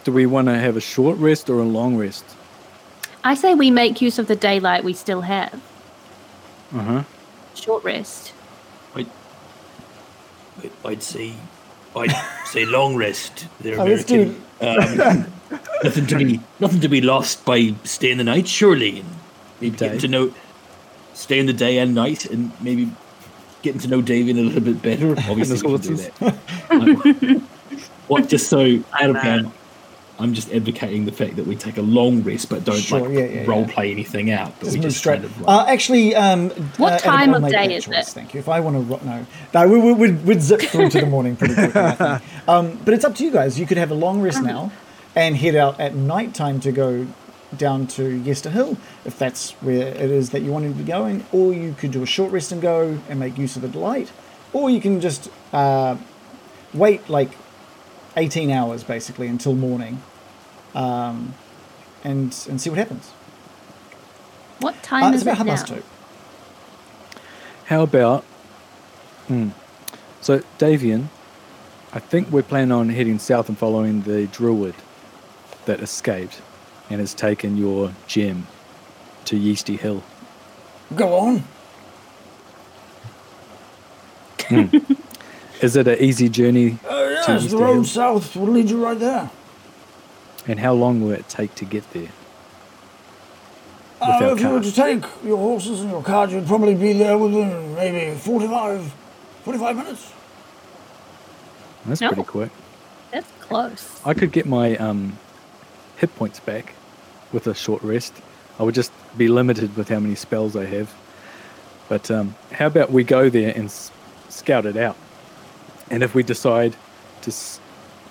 do we want to have a short rest or a long rest? I say we make use of the daylight we still have. Uh huh. Short rest. I'd, I'd say. I'd say long rest. There, Oh, let's American. Um, nothing to be nothing to be lost by staying the night, surely. And maybe getting to know, staying the day and night, and maybe getting to know David a little bit better. Obviously, we can do that. what? Just so out of plan, I'm just advocating the fact that we take a long rest, but don't Sure, like yeah, yeah, role yeah. play anything out. But Just we move just straight. kind of like, Uh, actually, um, What uh, time I'll of day is choice, it? Thank you. If I want to, ro- no, no, we, we, we'd, we'd zip through to the morning pretty quickly. I think. Um, but it's up to you guys. You could have a long rest Uh-huh. now, and head out at night time to go down to Yester Hill, if that's where it is that you wanted to be going, or you could do a short rest and go and make use of the light, or you can just uh, wait like 18 hours basically until morning, um, and and see what happens. What Uh, time it's is about it half now? past two. How about? Hmm. So, Davian, I think we're planning on heading south and following the druid that escaped and has taken your gem to Yeasty Hill. Go on. Is it an easy journey? Uh, yes, East the Hill. road south will lead you right there. And how long will it take to get there? Uh, Without if you were to take your horses and your cart, you'd probably be there within maybe 45, 45 minutes. That's No. pretty quick. That's close. I could get my um, hit points back with a short rest. I would just be limited with how many spells I have. But um, how about we go there and s- scout it out? And if we decide to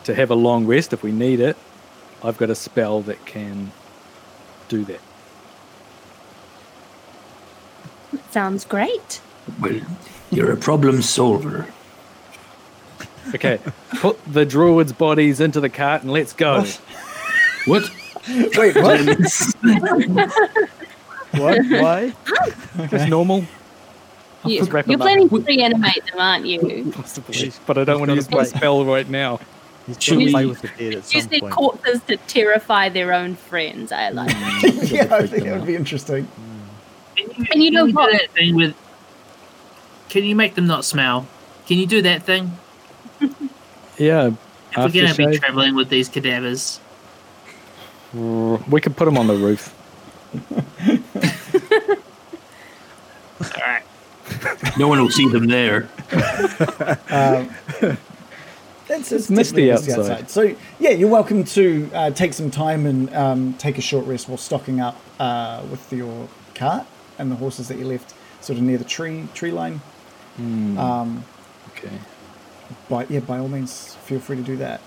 to have a long rest, if we need it, I've got a spell that can do that. Sounds great. well, you're a problem solver. Okay, put the druids' bodies into the cart and let's go. What? Wait, what? What? Why? That's normal, You, just wrap you're them planning to reanimate them, aren't you? possibly, but I don't want to use my spell right now. He's Should to we- play with the dead at Use some their point. corpses to terrify their own friends. I like. it. Mm. yeah, I think that would be interesting. Mm. Can you, And you know can what? do that thing with? Can you make them not smell? Can you do that thing? Yeah, If we're going to be traveling with these cadavers, mm, we could put them on the roof. all right. No one will see them there. It's, It's misty definitely outside. So yeah, you're welcome to uh, take some time and um, take a short rest while stocking up uh, with your cart and the horses that you left sort of near the tree tree line. Um, Okay. but yeah, by all means, feel free to do that.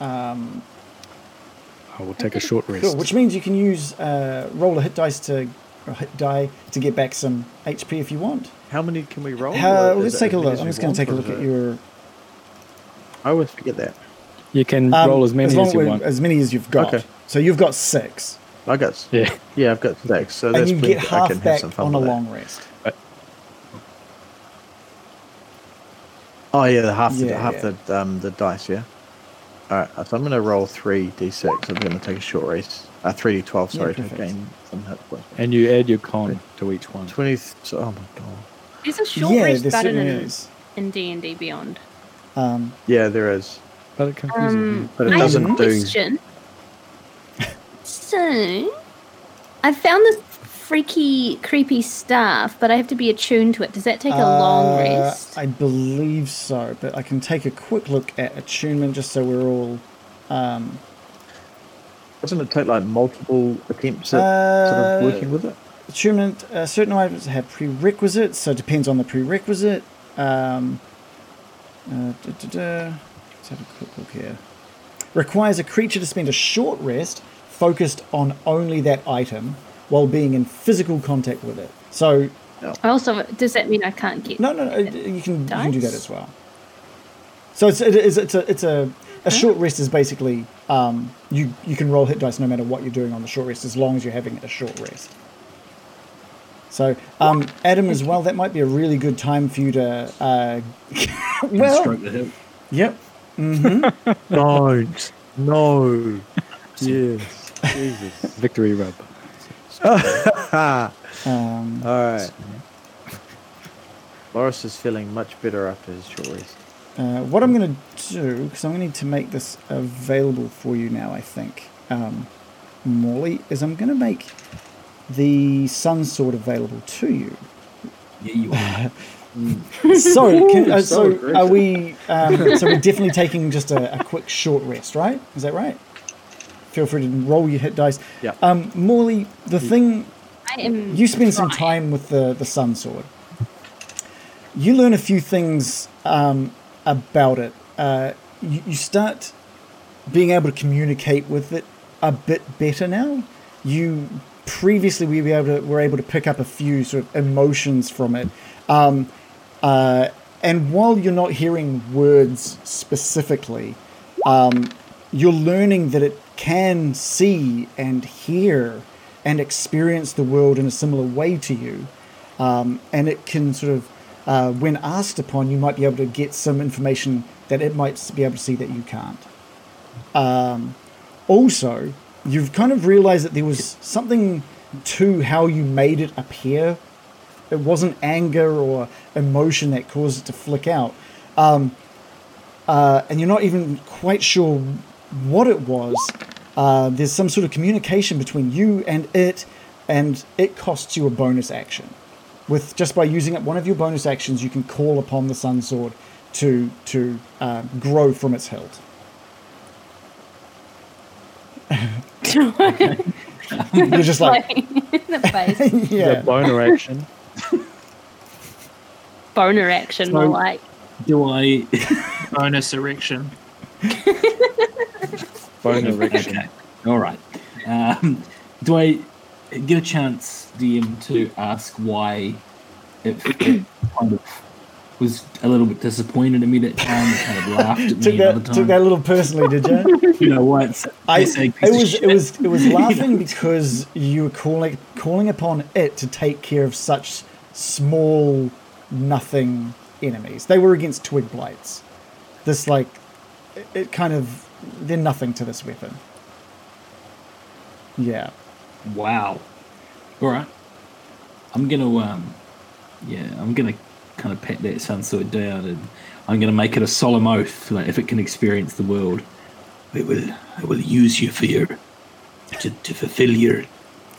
I will take a short rest. Cool, which means you can use uh, roll a hit dice to or hit die to get back some HP if you want. How many can we roll? Uh, let's it take a look. I'm just going to take a look at your. I always forget that. You can Um, roll as many long as you want. As many as you've got. Okay. So you've got six, I got Yeah. yeah, I've got six. So and that's you plenty. get I half can have back some fun on a with that. long rest. Oh yeah, the half the Yeah, half yeah. the um the dice, yeah. All right, so I'm gonna roll three d6. I'm gonna take a short rest. Uh, three d12. Sorry, to gain some hit points. And you add your con to each one. Twenty. So, oh my god. Is a short yeah, rest there button certainly in is. in D and D Beyond? Um, Yeah, there is. But it confuses Um, me. But it I have a doesn't do- question. so, I found this freaky, creepy staff, but I have to be attuned to it. Does that take a long uh, rest? I believe so, but I can take a quick look at attunement just so we're all. Um, Doesn't it take like multiple attempts at sort Uh, of working with it? attunement, uh, certain items have prerequisites, so it depends on the prerequisite. Um, uh, da, da, da. Let's have a quick look here. Requires a creature to spend a short rest focused on only that item while being in physical contact with it. So, also, does that mean I can't get? no, no, no you can you can do that as well. So it's it is it's a it's a a short rest is basically um, you you can roll hit dice no matter what you're doing on the short rest as long as you're having a short rest. So um, Adam as well, that might be a really good time for you to uh, well, Stroke the hip. yep. Mm-hmm. Don't. No. yes. Jesus. Victory rub. Um, All right. Loris is feeling much better after his short rest. Uh, what I'm going to do, because I'm going to need to make this available for you now, I think, um, Morley, is I'm going to make the Sun Sword available to you. Yeah, you are. So, can, uh, So so are we? Um, so we're definitely taking just a, a quick short rest, right? Is that right? Feel free to roll your hit dice. Yeah. Um, Morley, the thing I am. you spend some time with the the sun sword. You learn a few things um, about it. Uh, you, you start being able to communicate with it a bit better now. You previously we were able to were able to pick up a few sort of emotions from it. Um, uh, and while you're not hearing words specifically, um, you're learning that it can see and hear and experience the world in a similar way to you. Um, and it can sort of, uh, when asked upon, you might be able to get some information that it might be able to see that you can't. Um, also, you've kind of realized that there was something to how you made it appear. It wasn't anger or emotion that caused it to flick out. Um, uh, and you're not even quite sure what it was. Uh, there's some sort of communication between you and it, and it costs you a bonus action. With just by using up one of your bonus actions, you can call upon the Sun Sword to to uh, grow from its hilt. You're just like, the face. yeah. The boner action. boner action, more like. Do I? Bonus erection. Boner erection. Okay. All right. Um, do I get a chance, DM, to ask why it, it kind of was a little bit disappointed in me that time? Kind of laughed at Took me another that time. took that a little personally, did you? You know what? I, it was it was it was laughing because you were calling calling upon it to take care of such small nothing enemies. They were against twig blights. This like it, it kind of they're nothing to this weapon. Yeah. Wow. All right. I'm gonna um, yeah, I'm gonna kind of pat that sun sword down, and I'm gonna make it a solemn oath. Like if it can experience the world, it will. I will use you for your to, to fulfill your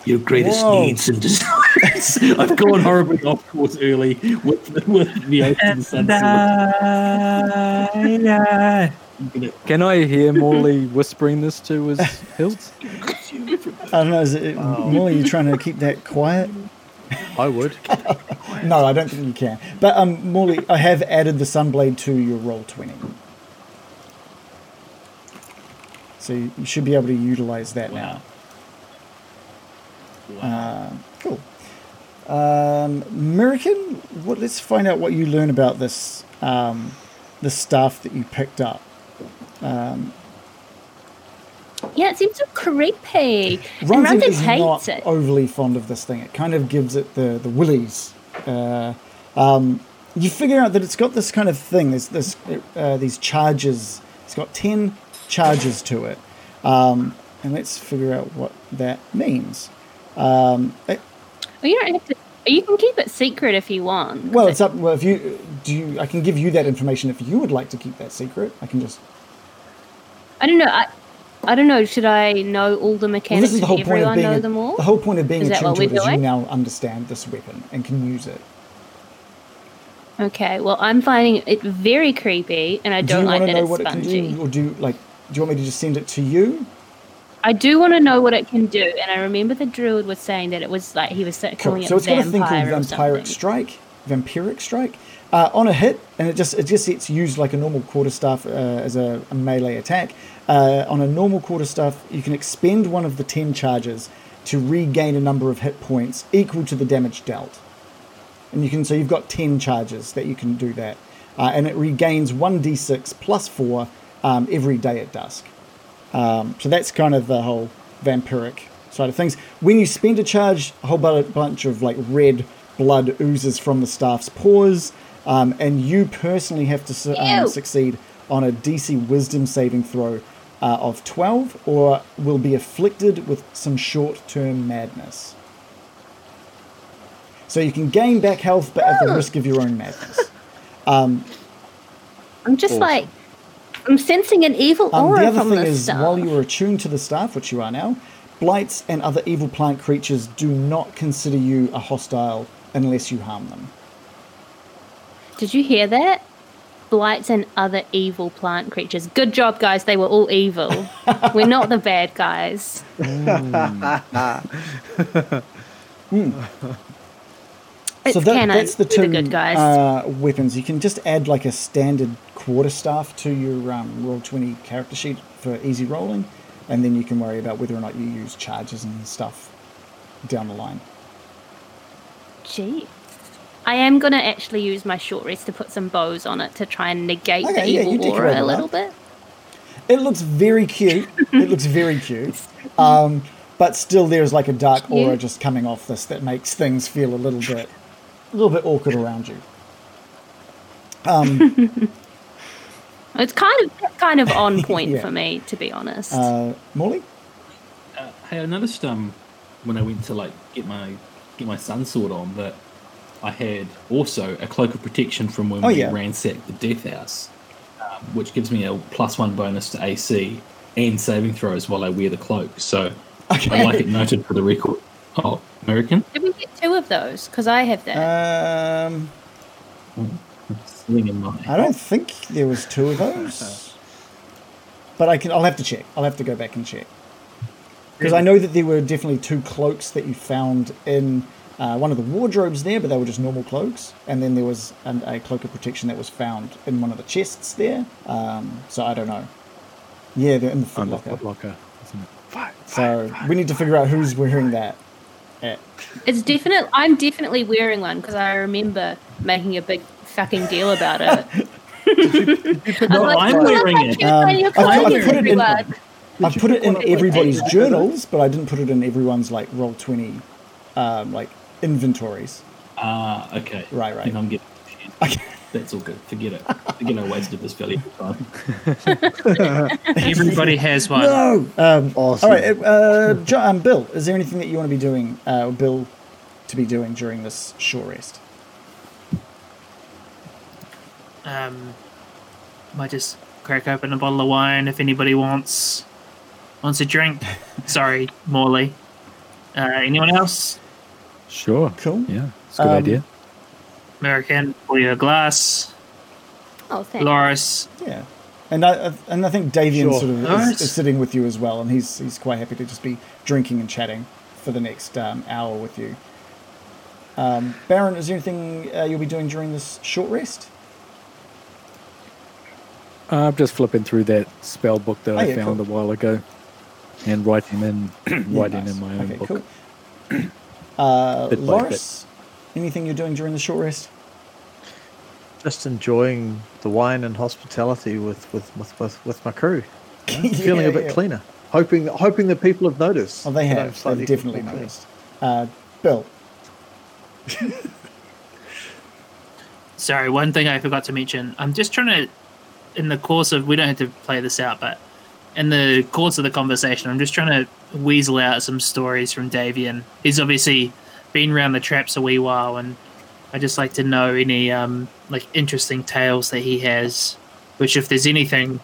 your greatest Whoa. needs and desires. I've gone horribly off course early with the, with the oath to the sun sword. I'm gonna Can I hear Morley whispering this to his hilt? I don't know. Is it Molly? You trying to keep that quiet? I would. No, I don't think you can. But um, Morley, I have added the Sunblade to your roll twenty, so you should be able to utilize that now. wow. Uh, cool. Um, American, what, let's find out what you learn about this um, the staff that you picked up Yeah, it seems so creepy. and Runton is hates not it. overly fond of this thing. It kind of gives it the the willies. Uh, um, you figure out that it's got this kind of thing. There's this uh, these charges. It's got ten charges to it, um, and let's figure out what that means. Um, it- Well, you don't have to. You can keep it secret if you want. well, it- it's up. Well, if you do, you, I can give you that information if you would like to keep that secret. I can just. I don't know. I, I don't know. Should I know all the Well, mechanics? this is the whole point of everyone being. know a- them all? The whole point of being Is attuned to it is you now understand this weapon and can use it. Okay. Well, I'm finding it very creepy, and I do don't you like that know it's what it can do, or do like? Do you want me to just send it to you? I do want to know what it can do, and I remember the druid was saying that it was like he was sa- Cool. calling So it it's got a thing vampire called vampiric strike. Vampiric strike. Uh, on a hit, and it just it just it's used like a normal quarterstaff uh, as a, a melee attack. Uh, on a normal quarterstaff, you can expend one of the ten charges to regain a number of hit points equal to the damage dealt. And you can so you've got ten charges that you can do that, uh, and it regains one d6 plus four um, every day at dusk. Um, so that's kind of the whole vampiric side of things. When you spend a charge, a whole bunch of like red blood oozes from the staff's pores, um, and you personally have to um, succeed on a DC Wisdom saving throw uh, of 12, or will be afflicted with some short-term madness. So you can gain back health, but at the Oh. risk of your own madness. I'm just like I'm sensing an evil Um, aura the other thing is, stuff. while you are attuned to the staff, which you are now, blights and other evil plant creatures do not consider you a hostile unless you harm them. Did you hear that? Blights and other evil plant creatures. Good job, guys. They were all evil. We're not the bad guys. It's so that, canon. that's the two the good guys. Uh, weapons. You can just add like a standard quarterstaff to your um, roll twenty character sheet for easy rolling, and then you can worry about whether or not you use charges and stuff down the line. Gee. I am going to actually use my short rest to put some bows on it to try and negate Okay, the yeah, you evil decorate aura a little bit. It looks very cute. it looks very cute. Um, but still, there's like a dark aura just coming off this that makes things feel a little bit, a little bit awkward around you. It's kind of kind of on point Yeah. for me, to be honest. Uh, Morley? Uh, hey, I noticed um when I went to like get my get my sun sword on that I had also a cloak of protection from when Oh, we yeah. ransacked the death house, um, which gives me a plus one bonus to AC and saving throws while I wear the cloak. So I'd like it noted for the record. Oh, American Did we get two of those? Because I have that. Um, sling in my. I don't think there was two of those. But I can. I'll have to check. I'll have to go back and check because I know that there were definitely two cloaks that you found in uh, one of the wardrobes there, but they were just normal cloaks. And then there was an, a cloak of protection that was found in one of the chests there. Um, so I don't know. Yeah, they're in the foot On the locker. foot locker, isn't it? So we need to figure out who's wearing that. At. It's definite. I'm definitely wearing one because I remember making a big fucking deal about it. No, like, I'm "Look how wearing it. cute are your Um, I- I clothes, put it in- I put it in put it in everybody's journals, but I didn't put it in everyone's like roll twenty, um, like inventories. Ah, okay. Right, right. I think I'm getting. Okay. That's all good. Forget it. Forget I wasted this valuable time. Everybody has one. No. Um, Awesome. All right, uh, Jo- um, Bill. Is there anything that you want to be doing, uh, Bill, to be doing during this short rest? Um, might just crack open a bottle of wine if anybody wants wants a drink. Sorry, Morley. Uh, anyone else? Sure. Cool. Yeah, it's a good Um, idea. American, pour you a glass. Oh, thanks. Loris, Yeah. And I I- and I think Davian Sure. sort of Alright. is, is sitting with you as well, and he's he's quite happy to just be drinking and chatting for the next um, hour with you. Um, Baron, is there anything uh, you'll be doing during this short rest? Uh, I'm just flipping through that spell book that Oh, I yeah, found cool. a while ago, and writing in Yeah, writing nice. in my own okay, book. Cool. Uh, Bit Loris, anything you're doing during the short rest? just enjoying the wine and hospitality with with with with, with my crew. you know, feeling a bit yeah. cleaner. Hoping hoping that people have noticed. Oh, they have. They've definitely more clean. noticed. Uh, Bill. Sorry, one thing I forgot to mention. I'm just trying to, in the course of, we don't have to play this out, but in the course of the conversation, I'm just trying to weasel out some stories from Davian. He's obviously been around the traps a wee while, and I just like to know any um like interesting tales that he has. Which, if there's anything, you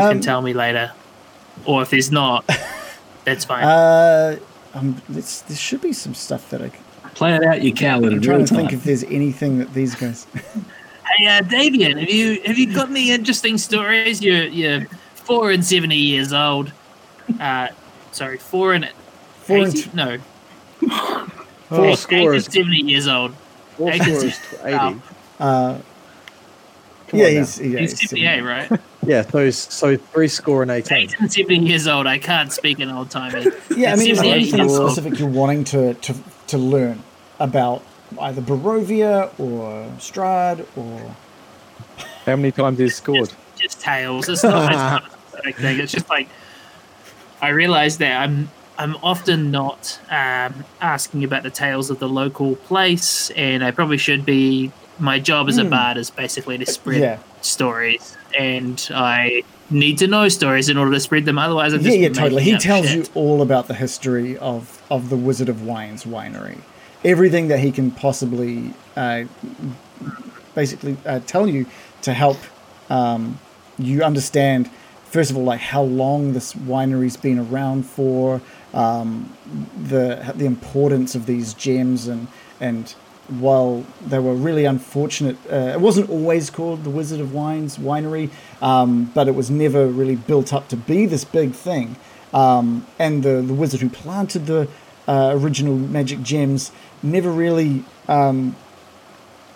Um, can tell me later, or if there's not, that's fine. Uh, um, this, there should be some stuff that I. c- Play it out, you coward. I'm trying real to think if there's anything that these guys. Hey, uh, Davian, have you have you got any interesting stories? You're you're four and seventy years old. Uh, sorry, four and Four and t- no, Four eight, eight scores. and seventy years old. Four eight scores. and- tw- Eighty. Oh, Uh, yeah, he's, yeah, he's he's fifty eight, right? Yeah, so so three score and eighteen. Eight and seventy years old. I can't speak an old timer. Yeah, I mean, is there anything specific you're wanting to, to, to learn about either Barovia or Strahd or. How many times he's scored? just tales. It's not, it's not thing. It's just like I realize that I'm I'm often not um, asking about the tales of the local place, and I probably should be. My job as a bard is basically to spread. Yeah. stories, and I need to know stories in order to spread them. Otherwise, I'm Yeah, just yeah, totally. He tells shit. you all about the history of, of the Wizard of Wines winery. Everything that he can possibly uh, basically uh, tell you to help um, you understand, first of all, like how long this winery's been around for, um, the the importance of these gems, and and while they were really unfortunate, uh, it wasn't always called the Wizard of Wines Winery, um, but it was never really built up to be this big thing. Um, and the the wizard who planted the uh, original magic gems never really um,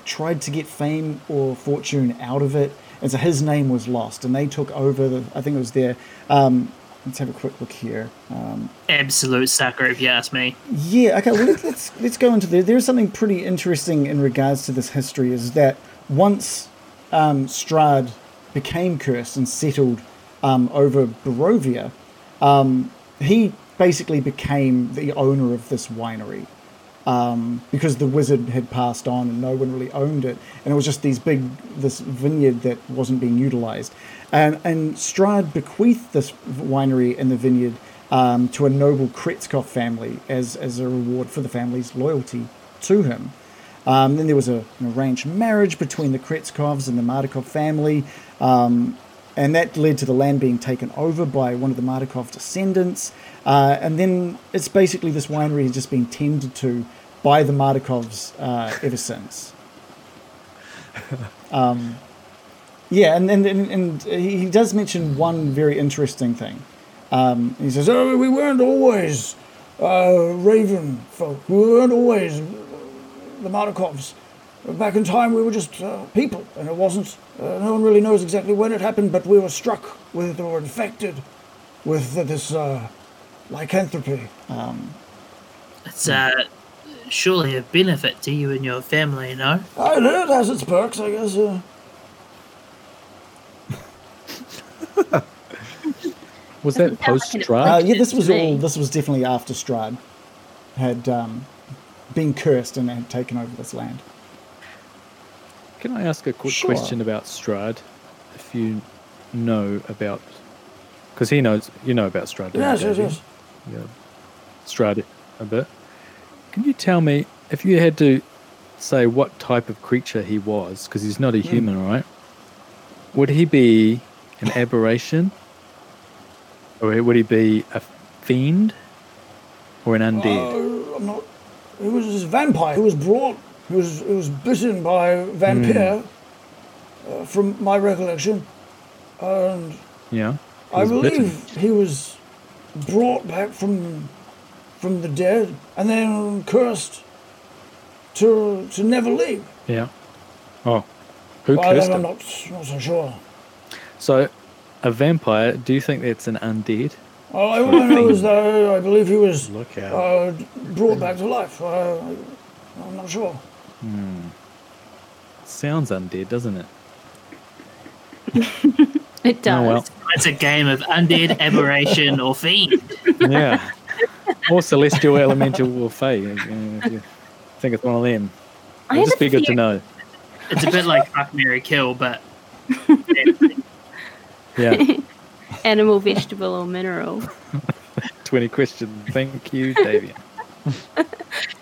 tried to get fame or fortune out of it, and so his name was lost. And they took over. The, I think it was their. Um, let's have a quick look here. Um, absolute sucker, if you ask me. yeah. Okay. Well, let's let's, let's go into there. There's something pretty interesting in regards to this history. Is that once um, Strahd became cursed and settled um, over Barovia, um, he basically became the owner of this winery um, because the wizard had passed on and no one really owned it, and it was just these big this vineyard that wasn't being utilized, and and Strahd bequeathed this winery and the vineyard um, to a noble Krezkov family as as a reward for the family's loyalty to him. Um, then there was a, an arranged marriage between the Krezkovs and the Martikov family, um, and that led to the land being taken over by one of the Martikov descendants. Uh, and then it's basically this winery has just been tended to by the Martikovs uh, ever since. Um, yeah, and, and, and, and he he does mention one very interesting thing. Um, he says, Oh, we weren't always uh, Raven folk. We weren't always the Martikovs. Back in time, we were just uh, people, and it wasn't. Uh, no one really knows exactly when it happened, but we were struck with or infected with this lycanthropy. It's uh, surely a benefit to you and your family, no? I know it has its perks, I guess. Uh, Was that post like an Strahd? uh, yeah, this was all. This was definitely after Strahd had um, been cursed and had taken over this land. Can I ask a quick Sure. question about Strahd? If you know about, because he knows, you know about Strahd. don't yes, yes, Davey? yes. Yeah. A bit. Can you tell me if you had to say what type of creature he was? Because he's not a human, right? Would he be an aberration, or would he be a fiend, or an undead? Uh, I'm not. He was a vampire. He was brought. He was. He was bitten by a vampire. Uh, from my recollection, and yeah. I believe bitten. he was brought back from from the dead and then cursed to to never leave. Yeah. Oh, who I, cursed I'm not not so sure. So, a vampire. Do you think that's an undead? All I, all I know is that I believe he was Look out. uh, brought back to life. Uh, I'm not sure. sounds undead, doesn't it? It does. Oh, well. It's a game of undead, aberration, or fiend. Yeah. or celestial, elemental, or fey. you know, if you think it's one of them. I It'll just be good to know. It's a bit like Fuck Mary Kill, but Yeah. Animal, vegetable, or mineral. 20 questions. Thank you, Davian.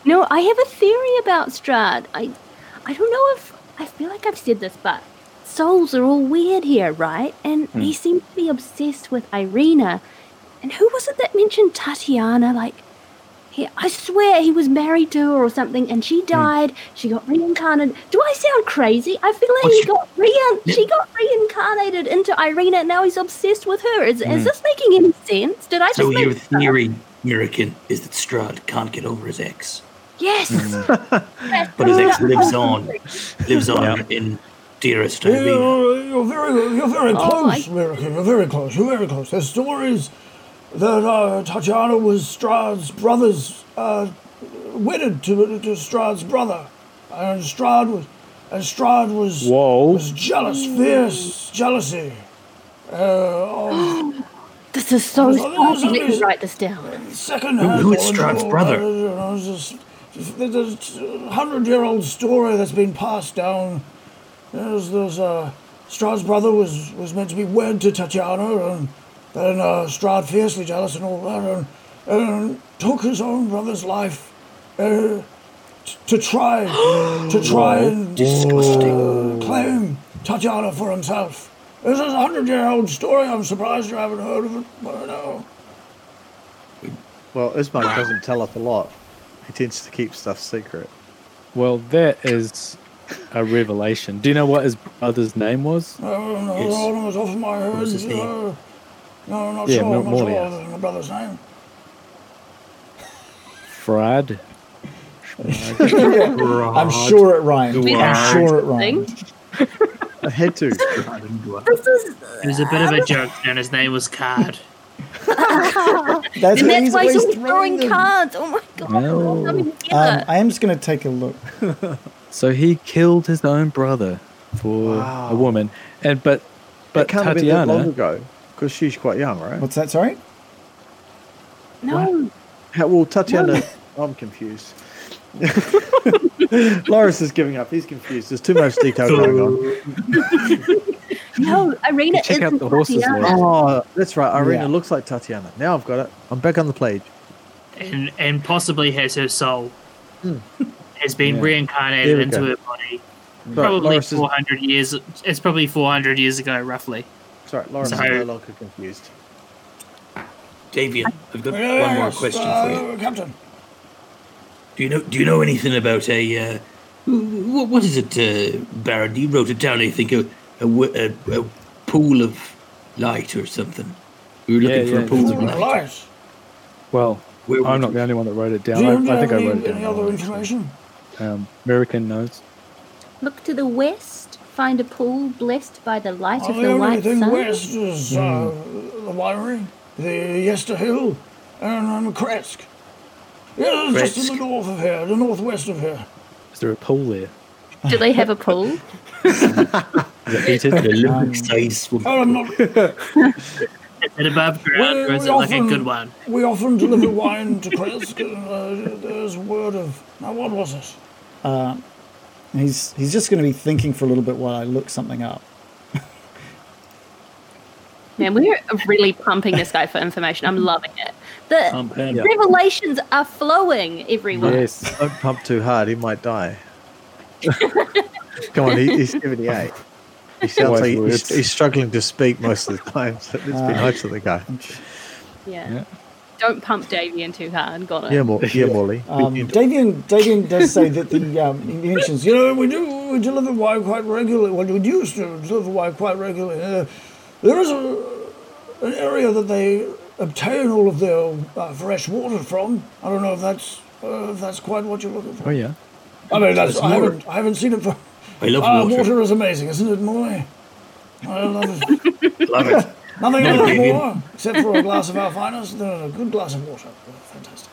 No, I have a theory about Strahd. I, I don't know if I feel like I've said this, but souls are all weird here, right? And he hmm. seems to be obsessed with Ireena. And who was it that mentioned Tatiana? Like, he, I swear he was married to her or something, and she hmm. died. She got reincarnated. Do I sound crazy? I feel like oh, he got rein, she got reincarnated into Ireena, and now he's obsessed with her. Is, is hmm. this making any sense? Did I just So your theory, American, is that Strahd can't get over his ex, Yes. Yes, but his ex lives on, lives on in dearest Ireena. You're, you're very, you're very Oh, close, I- American. You're very close. You're very close. There's stories that uh, Tatiana was Strahd's brother's, uh, wedded to, to Strahd's brother, and Strahd was, and Strahd was Whoa. was jealous, fierce jealousy. Uh, of This is so There's others, spicy. Let me write this down. second Who- who is Strahd's brother? There's a hundred year old story that's been passed down. There's, there's uh, Strahd's brother was, was meant to be wed to Tatiana, and then uh, Strahd, fiercely jealous and all that, and, and took his own brother's life uh, t- to try to try and uh, claim Tatiana for himself. This is a hundred year old story. I'm surprised you haven't heard of it by now. Well, Ismark doesn't tell us a lot. He tends to keep stuff secret. Well, that is a revelation. Do you know what his brother's name was? I don't know, Yes. all off the top of my head. was his name? uh, no, I'm not Yeah, sure. Not Morley sure asked. my brother's name. Fried. I'm sure it rhymed. I'm sure it Thing. rhymed. I had to. It was a bit of a joke, and his name was Card. That's And that's he's why he's always always throwing them. cards. Oh my god. No. Um. I am just going to take a look. So he killed his own brother for Wow. a woman, and but but It can't have been that long Tatiana. ago because she's quite young, right? What's that? Sorry. no. How, well, Tatiana, I'm confused. Loris is giving up. He's confused. There's too much detail going on. No. Ireena Check out isn't the horses Tatiana. Oh, that's right. Ireena Yeah. looks like Tatiana. Now I've got it. I'm back on the page. and and possibly has her soul hmm. Has been Yeah. Reincarnated into go. her body. Right, Probably Loris is, 400 years. It's probably 400 years ago, roughly. sorry, Loris is Sorry. no longer confused. Davian, I've got Yes, one more question uh, for you. Captain. Do you know Do you know anything about a uh, what, what is it, uh, Baron? You wrote it down. I think a a, w- a, a pool of light or something. We were looking Yeah, for yeah, a pool of light. light. Well, Where I'm not you- the only one that wrote it Do down. you, I, do you I think I wrote any, it down. any other wrong. information? Um, American knows. Look to the west. Find a pool blessed by the light of the the only white thing sun. west is uh, the winery, the Yester Hill, and, and Krezk. Yeah, it's just in the north of here, the northwest of here. Is there a pool there? Do they have a pool? Is it heated? An Olympic size swim. Oh, I'm not. Is it above ground, We- or is we it like a often- good one? We often deliver wine to Krezk, and uh, there's word of. Now, what was it? Uh, he's he's just going to be thinking for a little bit while I look something up. Man, we're really pumping this guy for information. I'm loving it. The revelations are flowing everywhere. yes. Don't pump too hard. He might die. Come on, he, he's 78. He sounds Wise like he's, words. he's struggling to speak most of the time. So let's be uh, nice to the guy. Yeah. Yeah. Don't pump Davian too hard. Got it. Yeah, Mor- yeah, Morley. Um, Davian Davian does say that the um, he mentions You know, we do we deliver wine quite regularly. Well, we used to deliver wine quite regularly. Uh, there is a, an area that they obtain all of their uh, fresh water from. I don't know if that's uh, if that's quite what you're looking for. Oh yeah. I mean, that's, That's I haven't I haven't seen it for. I love Ah, water. water is amazing, isn't it, Molly? I love it. Love it. Nothing No, I love Davian. more, except for a glass of our finest. No, a good glass of water. Oh, fantastic.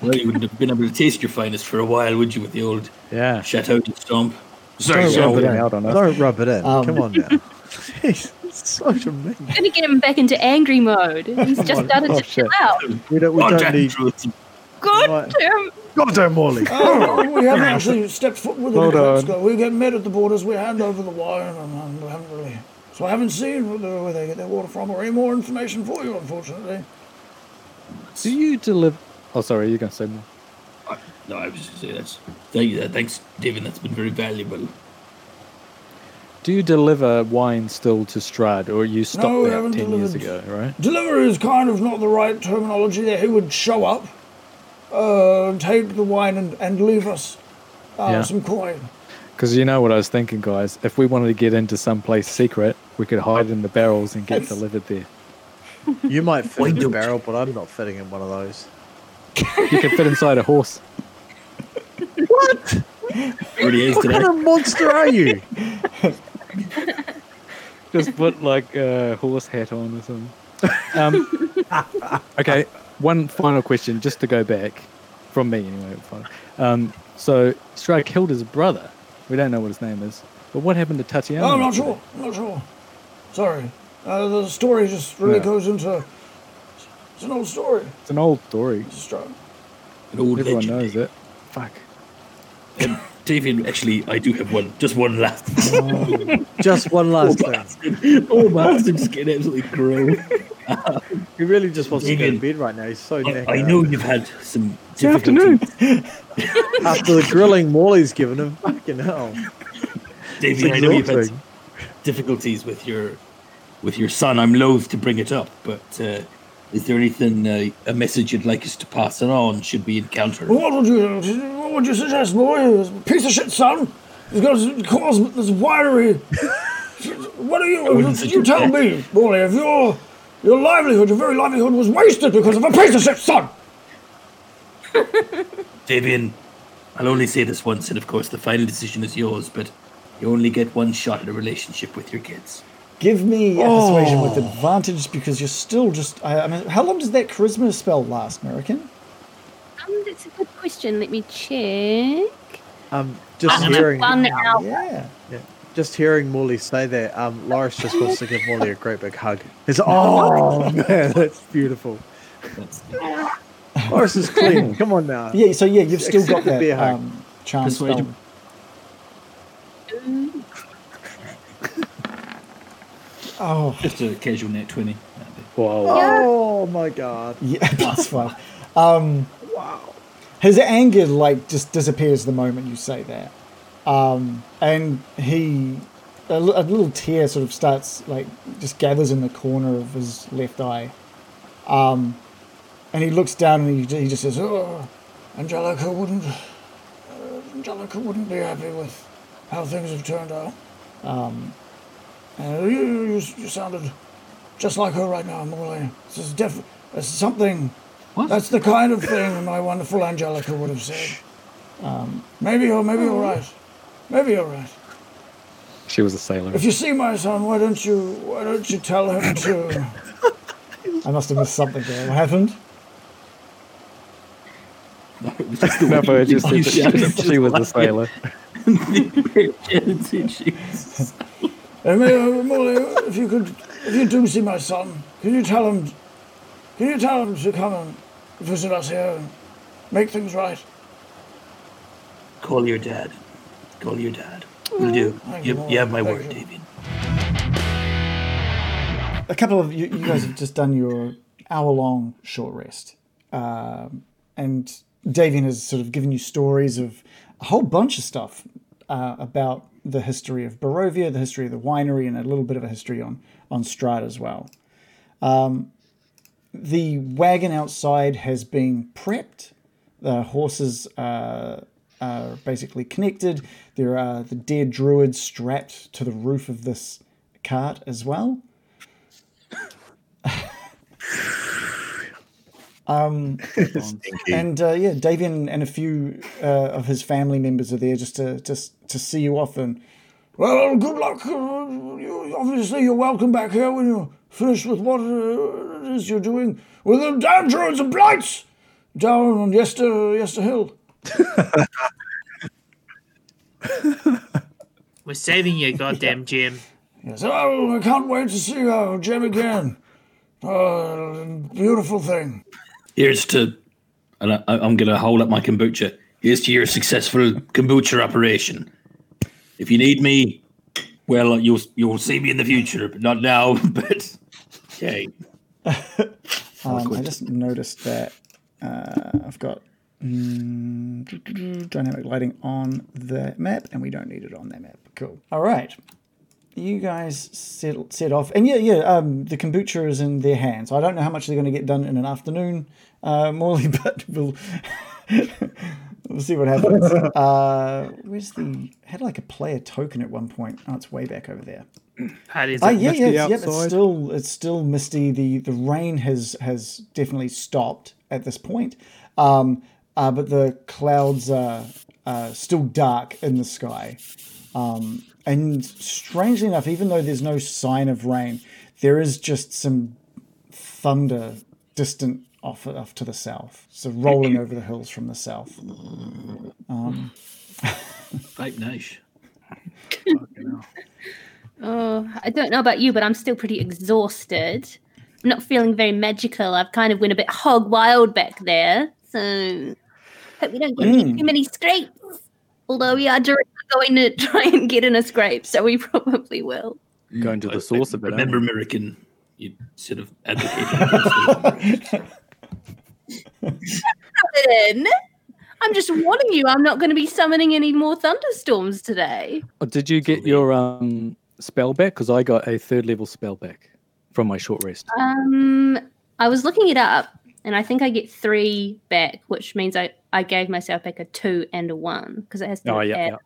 Well, you wouldn't have been able to taste your finest for a while, would you, with the old Yeah. Chateau de Stomp? Sorry, Don't sorry. rub it in. out on us. Don't rub it in. Um, Come on now. Jeez, it's such a mean. gonna get him back into angry mode. He's just on. started Oh, to chill shit. out. We don't. We Oh, don't damn need. truth. God Right. damn. Goddamn Morley. Oh, we haven't actually stepped foot within Hold the on. Go. We get met at the borders. We hand over the wine, and, and we haven't really. So I haven't seen where they, get their water from, or any more information for you, unfortunately. Do you deliver? Oh, sorry, you're gonna say more. No, I was just saying that's. Thank you. Thanks, David. That's been very valuable. Do you deliver wine still to Strahd, or you stopped No, we that haven't ten years ago? Right? Delivery is kind of not the right terminology there. He would show up, uh, take the wine, and, and leave us uh, Yeah. some coin. Because you know what I was thinking, guys. If we wanted to get into some place secret, we could hide in the barrels and get delivered there. You might fit in the barrel, but I'm not fitting in one of those. You could fit inside a horse. Already is What today. kind of monster are you? Just put like a horse hat on or something. Um, okay, one final question, just to go back from me anyway. Um, so Strahd killed his brother. We don't know what his name is, but what happened to Tatyana? Oh, I'm not sure. I'm not sure. Sorry. Uh, the story just really Yeah. goes into. It's an old story. It's an old story. It's strong. An old Everyone legend. knows it. Fuck. Um, David, actually, I do have one. Just one last. Just one last oh, thing. bastard. Oh, bastard, just getting absolutely grown. He really just wants to go to David, bed right now. He's so I, knackered. I know you've had some Good afternoon. difficulties. After the grilling Morley's given him, fucking hell. David, I know you've had some difficulties with your with your son. I'm loath to bring it up, but uh, is there anything, uh, a message you'd like us to pass it on should we encounter? What would you What would you suggest, boy? Piece of shit son. He's got to cause this winery. what are you? You tell me, boy, if your your livelihood, your very livelihood, was wasted because of a piece of shit son. Fabian, I'll only say this once, and of course the final decision is yours, but you only get one shot at a relationship with your kids. Give me a persuasion with Oh. advantage because you're still just. I, I mean, how long does that charisma spell last, American? Um, that's a good question. Let me check. Um, just I'm hearing, One hour. Yeah. yeah. just hearing Morley say that, um, Loris just wants to give Morley a great big hug. It's oh man, that's beautiful. That's, Loris is clean. Come on now. Yeah. So yeah, you've still got the that beer hug. um, charm Persuasion. spell. Oh, just a casual net 20. Wow. Oh my god. yeah, plus five. Um, wow. His anger like just disappears the moment you say that, um, and he a, a little tear sort of starts like just gathers in the corner of his left eye, um, and he looks down and he, he just says, Oh, Angelica wouldn't. Uh, Angelica wouldn't be happy with how things have turned out. um, Uh, you, you, you sounded just like her right now, Morley. This is def- this is something. What? That's the kind of thing my wonderful Angelica would have said. Um, maybe you're maybe you're right. Maybe you're right. She was a sailor. If you see my son, why don't you why don't you tell him to? I must have missed something there. What happened? No, it was just the No, way but you- just you she, she was a sailor. Jesus. May- Morley, if you could, if you do see my son, can you tell him? Can you tell him to come and visit us here and make things right? Call your dad. Call your dad. Will do. You, you, you have my Thank word, you. David. a couple of you, you guys have just done your hour long short rest, um, and Davian has sort of given you stories of a whole bunch of stuff uh, about the history of Barovia, the history of the winery, and a little bit of a history on on Strahd as well. Um, the wagon outside has been prepped. The horses uh, are basically connected. There are the dead druids strapped to the roof of this cart as well. Um, and uh, yeah, Davian and a few uh, of his family members are there just to just to see you off. And Well, good luck. Uh, you, obviously, you're welcome back here when you're finished with what uh, it is you're doing with the damn druids and blights. down on Yester, Yester Hill. We're saving you, goddamn Jim. Yes, oh, I can't wait to see uh, Jim again. Uh, beautiful thing. Here's to, and I, I'm going to hold up my kombucha. Here's to your successful kombucha operation. If you need me, well, you'll you'll see me in the future, but not now. But okay, Um, I just noticed that uh, I've got mm, dynamic lighting on the map, and we don't need it on that map. Cool. All right. You guys set, set off, and yeah, yeah. Um, the kombucha is in their hands. I don't know how much they're going to get done in an afternoon, uh, Morley, but we'll we'll see what happens. Uh, where's the had like a player token at one point? Oh, it's way back over there. Paddy's Oh yeah, yeah, misty it's, yep, it's still it's still misty. The the rain has has definitely stopped at this point, um, uh, but the clouds are uh, still dark in the sky. Um, and strangely enough, even though there's no sign of rain, there is just some thunder distant off off to the south, so rolling over the hills from the south. Um, Quite nice. Oh, I don't know about you, but I'm still pretty exhausted. I'm not feeling very magical. I've kind of went a bit hog wild back there. So hope we don't get Mm. too many scrapes. Although we are direct- going to try and get in a scrape, so we probably will. Going to the source of it. Remember, aren't American, you sort of advocated. against I'm just warning you, I'm not going to be summoning any more thunderstorms today. Oh, did you get your um spell back? Because I got a third level spell back from my short rest. Um, I was looking it up, and I think I get three back, which means I, I gave myself back a two and a one because it has to Oh yeah, add yeah. up.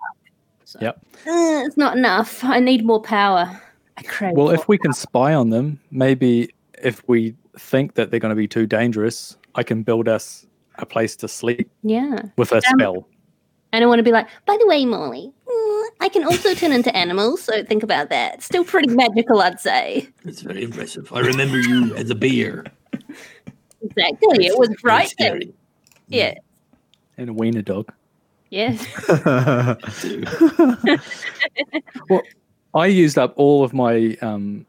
So, Yep. uh, it's not enough. I need more power. I crave. Well, more if we can spy on them, maybe if we think that they're going to be too dangerous, I can build us a place to sleep yeah. with a Um, spell. And I want to be like, by the way, Molly, mm, I can also turn into animals, so think about that. Still pretty magical, I'd say. It's very impressive. I remember you as a bear. Exactly. It was Very frightening. Yeah. And a wiener dog. Yes. Well, I used up all of my um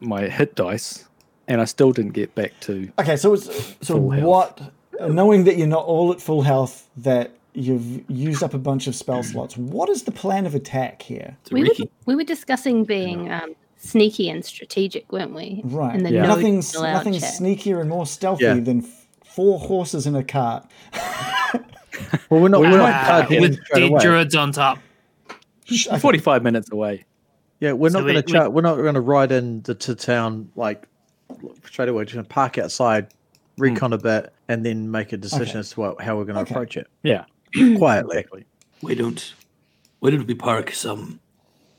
my hit dice, and I still didn't get back to. Okay, so it's so what? Knowing that you're not all at full health, that you've used up a bunch of spell slots. What is the plan of attack here? We were, we were discussing being um, sneaky and strategic, weren't we? Right. In the Yeah. no Nothing's nothing's chat. sneakier and more stealthy Yeah. than f- four horses in a cart. Well, we're not. We're not with straight the druids on top. Okay. Forty-five minutes away. Yeah, we're So not we- going to we- chat. We're not going to ride into to town like straight away. Just going to park outside, hmm. recon a bit, and then make a decision Okay. as to what, how we're going to Okay. approach it Yeah. quietly. Why don't why don't we park some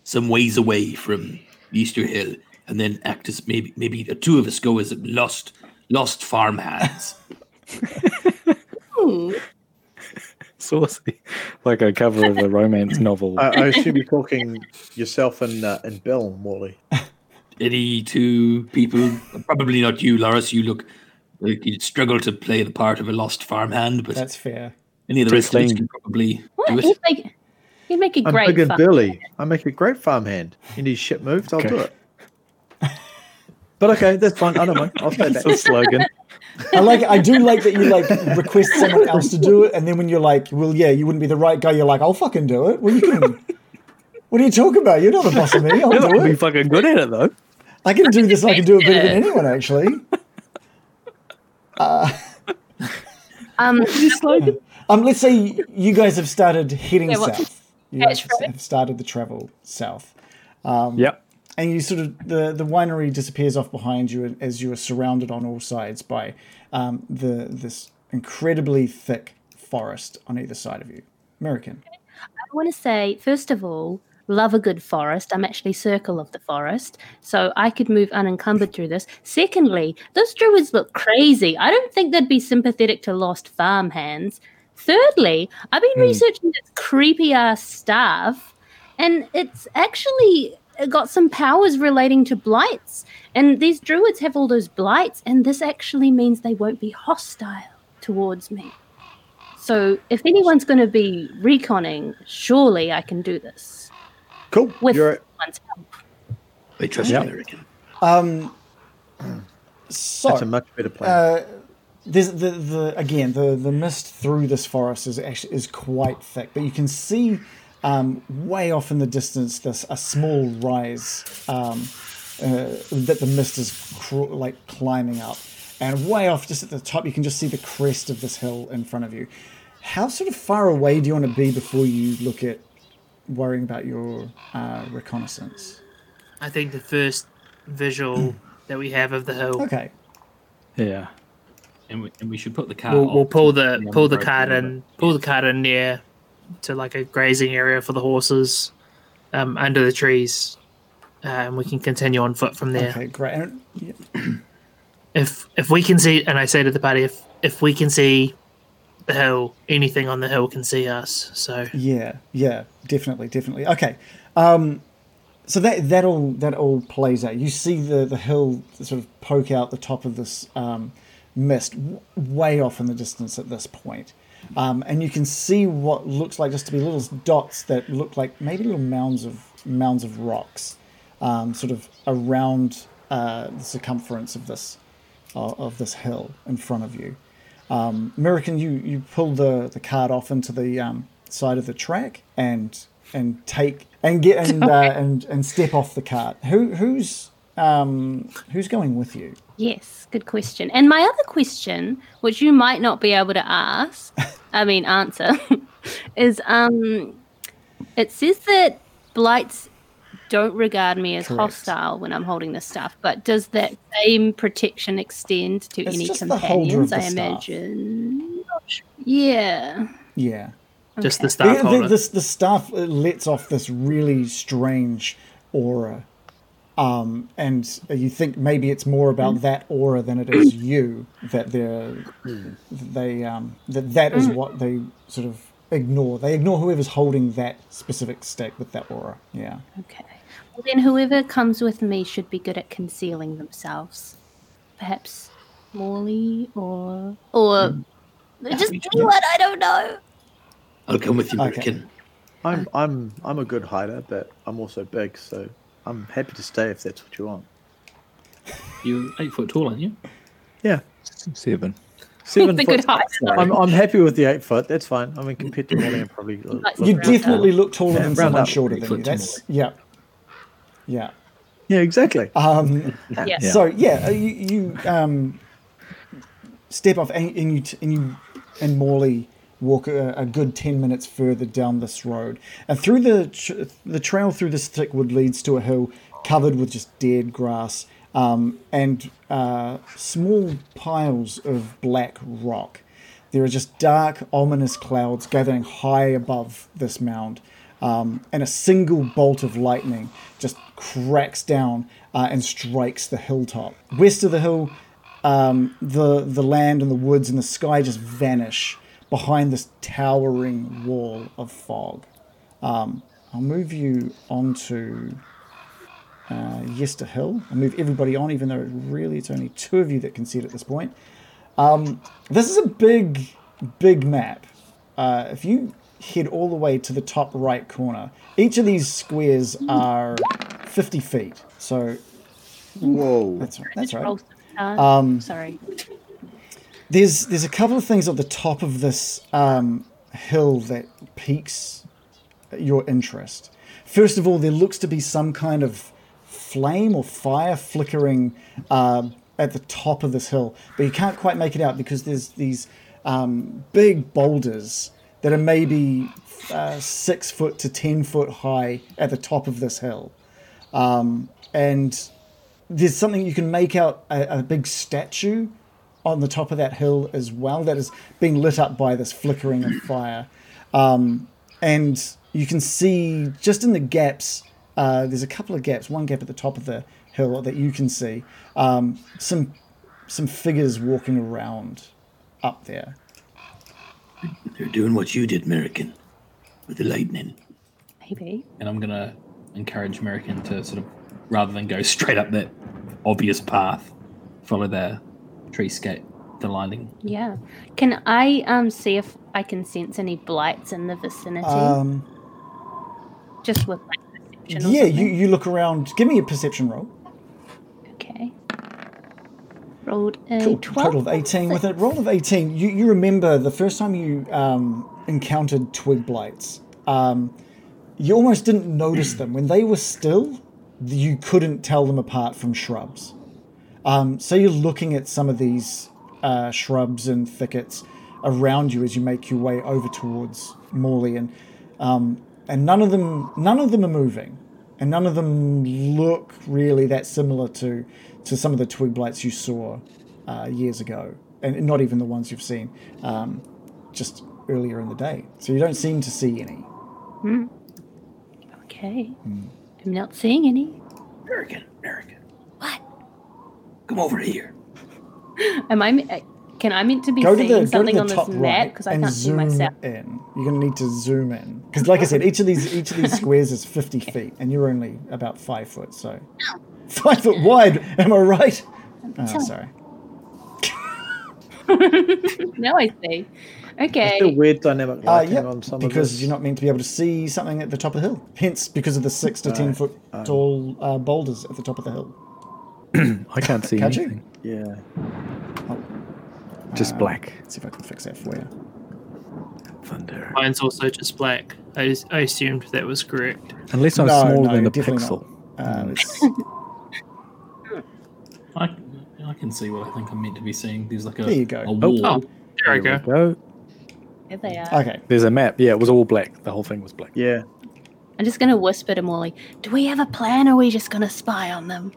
some ways away from Yester Hill and then act as maybe maybe the two of us go as lost lost farmhands. Ooh. Saucy, like a cover of a romance novel. I, I assume you're talking yourself and uh, and Bill Morley. Any two people, probably not you, Loris. You look like you'd struggle to play the part of a lost farmhand, but That's fair. any of the rest of us can probably do What? it. He'd make, he'd make a I'm great big and fun- Billy. I make a great farmhand. You need shit moved, I'll do it. But okay, that's fine. I don't mind. I'll stay back. It's a slogan. I like. I do like that you like request someone else to do it, and then when you're like, "Well, yeah, you wouldn't be the right guy," you're like, "I'll fucking do it." Well, you can. What are you talking about? You're not the boss of me. I'll You're not do gonna be fucking good at it though. I can do this. I can do it better than anyone, actually. Um, Um, let's say you guys have started heading Yeah, south. You guys have started the travel south. Yep. And you sort of the the winery disappears off behind you as you are surrounded on all sides by um, the this incredibly thick forest on either side of you. American. I want to say, first of all, love a good forest. I'm actually circle of the forest, so I could move unencumbered through this. Secondly, those druids look crazy. I don't think they'd be sympathetic to lost farmhands. Thirdly, I've been researching this creepy ass staff, and it's actually got some powers relating to blights. And these druids have all those blights, and this actually means they won't be hostile. towards me. So if anyone's going to be reconning, surely I can do this Cool. with You're one's help. I trust Yeah. you, American. Um, so that's a much better plan. uh, there's the, the again the the mist through this forest is actually is quite thick, but you can see um, way off in the distance this a small rise um, uh, that the mist is cr- like climbing up, and way off just at the top you can just see the crest of this hill in front of you. How sort of far away do you want to be before you look at worrying about your uh, reconnaissance? I think the first visual that we have of the hill, Okay. Yeah. And we, and we should put the car. we'll, we'll pull the the pull the road cart in, bit. pull the cart in near to like a grazing area for the horses, um, under the trees, uh, and we can continue on foot from there. Okay, great. Yeah, If if we can see, and I say to the party, if if we can see the hill, anything on the hill can see us. So Yeah, yeah, definitely, definitely. Okay, um, so that that all that all plays out. You see the the hill sort of poke out the top of this um, mist, w- way off in the distance at this point, um, and you can see what looks like just to be little dots that look like maybe little mounds of mounds of rocks, um, sort of around uh, the circumference of this uh, of this hill in front of you. Um, American, you you pull the the cart off into the um, side of the track and and take and get and uh, and and step off the cart. Who who's um, who's going with you? Yes, good question. And my other question, which you might not be able to ask, I mean answer, is um, it says that blights don't regard me as Correct. hostile when I'm holding the stuff, but does that same protection extend to It's any just the of companions? the I staff. imagine. Yeah. Yeah. just Okay. the staff the, holder. the, the staff uh, lets off this really strange aura. Um, and you think maybe it's more about that aura than it is you that they're they um, that that is what they sort of ignore. They ignore whoever's holding that specific stick with that aura. Yeah. Okay. Well, then whoever comes with me should be good at concealing themselves. Perhaps Morley or or just anyone. I don't know. I'll come with you, Okay. American. I'm I'm I'm a good hider, but I'm also big, so I'm happy to stay if that's what you want. You're eight foot tall, aren't you? Yeah, Seven. seven The foot. I'm I'm happy with the eight foot. That's fine. I mean, compared to Molly, I'm probably. a little- You Round definitely look taller Yeah, than someone up. shorter than foot you. That's yeah. Yeah. Yeah, exactly. Um, Yeah. So yeah, uh, you, you um, step off and, and you t- and you and Morley walk a, a good ten minutes further down this road, and through the tr- the trail through this thick wood leads to a hill covered with just dead grass um, and uh, small piles of black rock. There are just dark, ominous clouds gathering high above this mound, um, and a single bolt of lightning just cracks down uh, and strikes the hilltop. West of the hill, um, the the land and the woods and the sky just vanish behind this towering wall of fog. Um, I'll move you onto uh, Yester Hill. I'll move everybody on, even though really it's only two of you that can see it at this point. Um, this is a big, big map. Uh, if you head all the way to the top right corner, each of these squares are 50 feet. So Whoa. that's right. That's right. Um, Sorry. There's there's a couple of things at the top of this um, hill that piques your interest. First of all, there looks to be some kind of flame or fire flickering uh, at the top of this hill, but you can't quite make it out because there's these um, big boulders that are maybe uh, six foot to ten foot high at the top of this hill, um, and there's something you can make out a, a big statue on the top of that hill as well that is being lit up by this flickering of fire. Um, and you can see just in the gaps, uh, there's a couple of gaps, one gap at the top of the hill that you can see, um, some some figures walking around up there. They're doing what you did, American, with the lightning. Maybe. And I'm gonna encourage American to sort of, rather than go straight up that obvious path, follow the treescape the lining. Yeah. Can I um see if I can sense any blights in the vicinity? Um, Just with like perception or yeah, you, you look around. Give me a perception roll. Okay. Rolled a Cool. 12. Total of 18. With a roll of 18, you, you remember the first time you um, encountered twig blights, um, you almost didn't notice them. When they were still, you couldn't tell them apart from shrubs. Um, so you're looking at some of these uh, shrubs and thickets around you as you make your way over towards Morley, and um, and none of them none of them are moving, and none of them look really that similar to to some of the twig blights you saw uh, years ago, and not even the ones you've seen um, just earlier in the day. So you don't seem to see any. Okay. Hmm. I'm not seeing any. American, American. What? Come over here. Am I? uh, Can I meant to be Go to seeing the go to something the on this top map right because I can't see zoom myself? in. You're gonna need to zoom in because, like I said, each of these each of these squares is 50 feet, and you're only about five foot. So five foot wide. Am I right? Oh, sorry. now I see. Okay. Still weird dynamic Uh, lighting yep, on some of because this. you're not meant to be able to see something at the top of the hill. Hence, because of the six to ten Right. foot tall uh, boulders at the top of the hill. I can't see Can't you? anything. Yeah. Just black. Let's see if I can fix that for you. Thunder. Mine's also just black. I, just, I assumed that was correct. Unless I'm No, smaller no, than a pixel. not. Um, I, I can see what I think I'm meant to be seeing. There's like a, There you go. a Oh, wall. Oh, there I go. we go. There they are. okay. There's a map. Yeah, it was all black. The whole thing was black. Yeah. I'm just gonna whisper to Molly, Do we have a plan, or are we just gonna spy on them?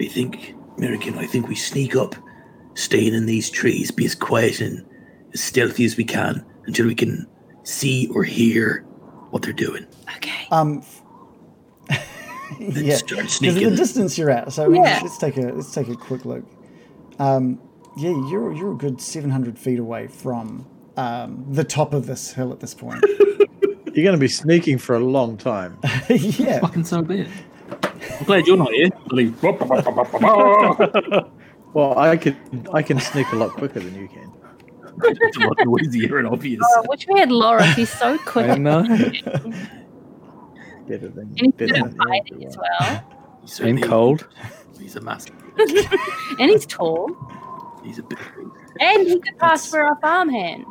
I think, American, I think we sneak up, staying in these trees, be as quiet and as stealthy as we can until we can see or hear what they're doing. Okay. Um, Then yeah, start because the distance you're at. So I mean, Yeah. let's take a let's take a quick look. Um, yeah, you're you're a good 700 feet away from um, the top of this hill at this point. You're going to be sneaking for a long time. yeah, Fucking so bad. I'm glad you're not here. Well, I can I can sneak a lot quicker than you can. It's a lot noisier and obvious. Oh, I wish we had Laura. He's so quick. I know. Better than, And he's better good than fighting as well. He's certainly- and cold. He's a master. And he's tall. He's a big. And he could pass for a farmhand.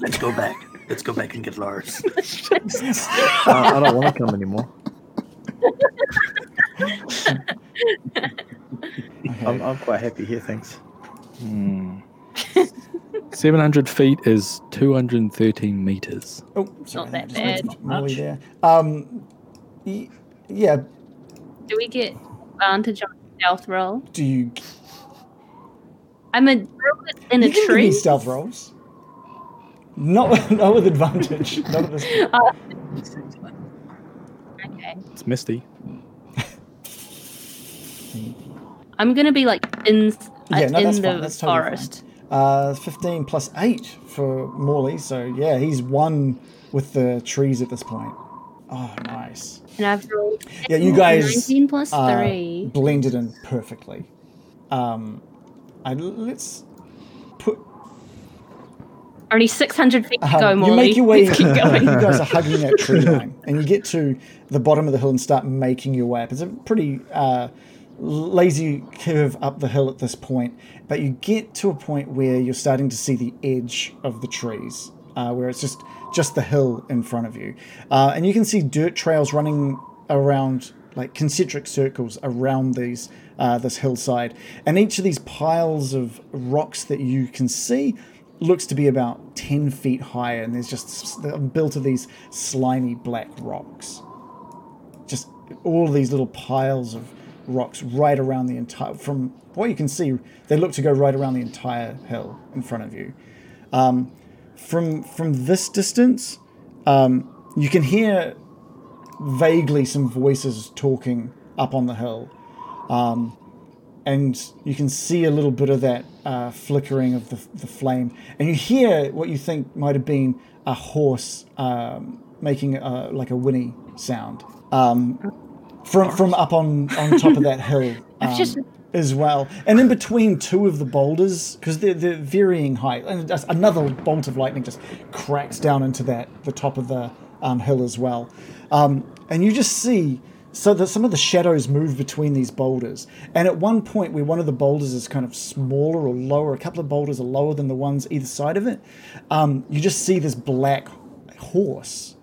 Let's go back. Let's go back and get Lars. Uh, I don't want to come anymore. I'm, I'm quite happy here, thanks. Hmm. 700 feet is 213 meters. Oh, sorry, Not that just bad. not really there. Um, y- yeah. Do we get advantage on stealth roll? Do you? I'm a in a you can give tree. me stealth rolls. Not with, not with advantage. Not at this point. Okay. It's misty. I'm gonna be like in uh, Yeah, no, in the totally forest. Uh, 15 plus 8 for Morley. So, yeah, he's one with the trees at this point. Oh, nice. And I've rolled Yeah, you guys 19 plus uh, 3. blended in perfectly. Um, I, let's put. Only 600 feet to um, go, you Morley. make your way. Keep going. you guys are hugging that tree line, and you get to the bottom of the hill and start making your way up. It's a pretty uh, lazy curve up the hill at this point, but you get to a point where you're starting to see the edge of the trees, uh, where it's just just the hill in front of you, uh, and you can see dirt trails running around like concentric circles around these uh, this hillside, and each of these piles of rocks that you can see looks to be about 10 feet higher and there's just built of these slimy black rocks. Just all these little piles of rocks right around the entire from what you can see they look to go right around the entire hill in front of you. Um, from from this distance um, you can hear vaguely some voices talking up on the hill. Um, and you can see a little bit of that uh, flickering of the, the flame, and you hear what you think might have been a horse um, making a, like a whinny sound. Um, from from up on, on top of that hill. Um, just as well. And in between two of the boulders, because they're, they're varying height, and just another bolt of lightning just cracks down into that the top of the um, hill as well. Um, and you just see so that some of the shadows move between these boulders. And at one point, where one of the boulders is kind of smaller or lower, a couple of boulders are lower than the ones either side of it. Um, you just see this black horse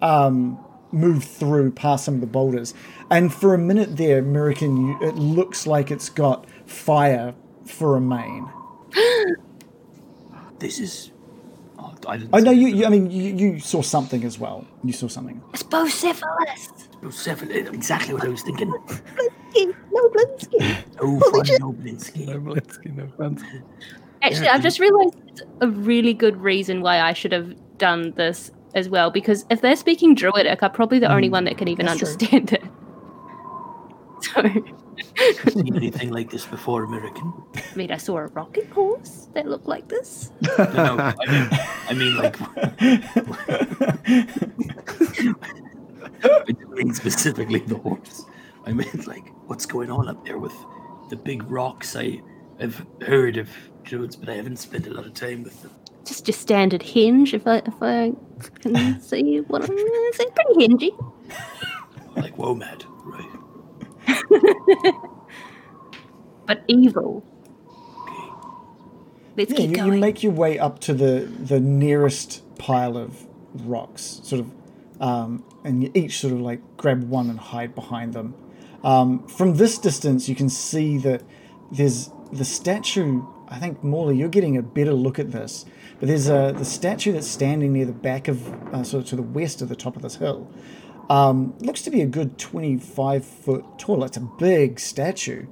um, move through past some of the boulders. And for a minute there, American, you, it looks like it's got fire for a mane. This is. Oh, I didn't. Oh, know see you, you. I mean, you, you saw something as well. You saw something. It's Bucephalus. Oh, seven, exactly what I was thinking. No Blinsky. Oh, fun, no Blinsky. No Blinsky, no Blinsky. Actually, I've just realised a really good reason why I should have done this as well. Because if they're speaking Druidic, I'm probably the only mm, one that can even that's true. understand it. So, Seen anything like this before, American? I mean, I saw a rocket horse that looked like this. No, no. I mean, I mean like. I didn't mean specifically the horse. I meant like what's going on up there with the big rocks. I, I've heard of druids, but I haven't spent a lot of time with them. Just your standard hinge, if I if I can see what I'm it's pretty hingy. Like Womad, right? But evil. Okay. Let's Yeah, keep you, going. you make your way up to the the nearest pile of rocks, sort of, um, and you each sort of like grab one and hide behind them. Um, from this distance, you can see that there's the statue. I think Morley, you're getting a better look at this, but there's a the statue that's standing near the back of, uh, sort of to the west of the top of this hill. Um, looks to be a good 25 foot tall. It's a big statue.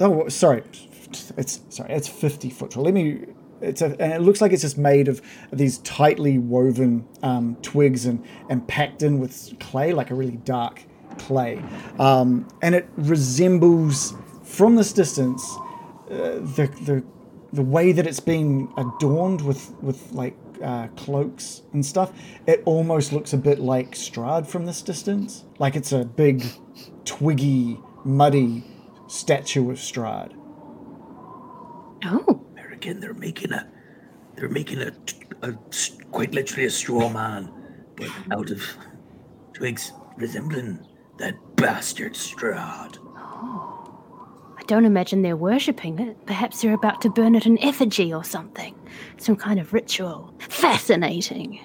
Oh, sorry. It's sorry. It's fifty foot tall. Let me. It's a, and it looks like it's just made of these tightly woven um, twigs and and packed in with clay, like a really dark clay. Um, and it resembles, from this distance, uh, the the the way that it's being adorned with with like uh, cloaks and stuff. It almost looks a bit like Strahd from this distance. Like it's a big, twiggy, muddy statue of Strahd. oh, American, they're making a, they're making a, a quite literally a straw man, but out of twigs resembling that bastard Strahd. I don't imagine they're worshipping it. Perhaps they're about to burn it in effigy or something. Some kind of ritual. Fascinating.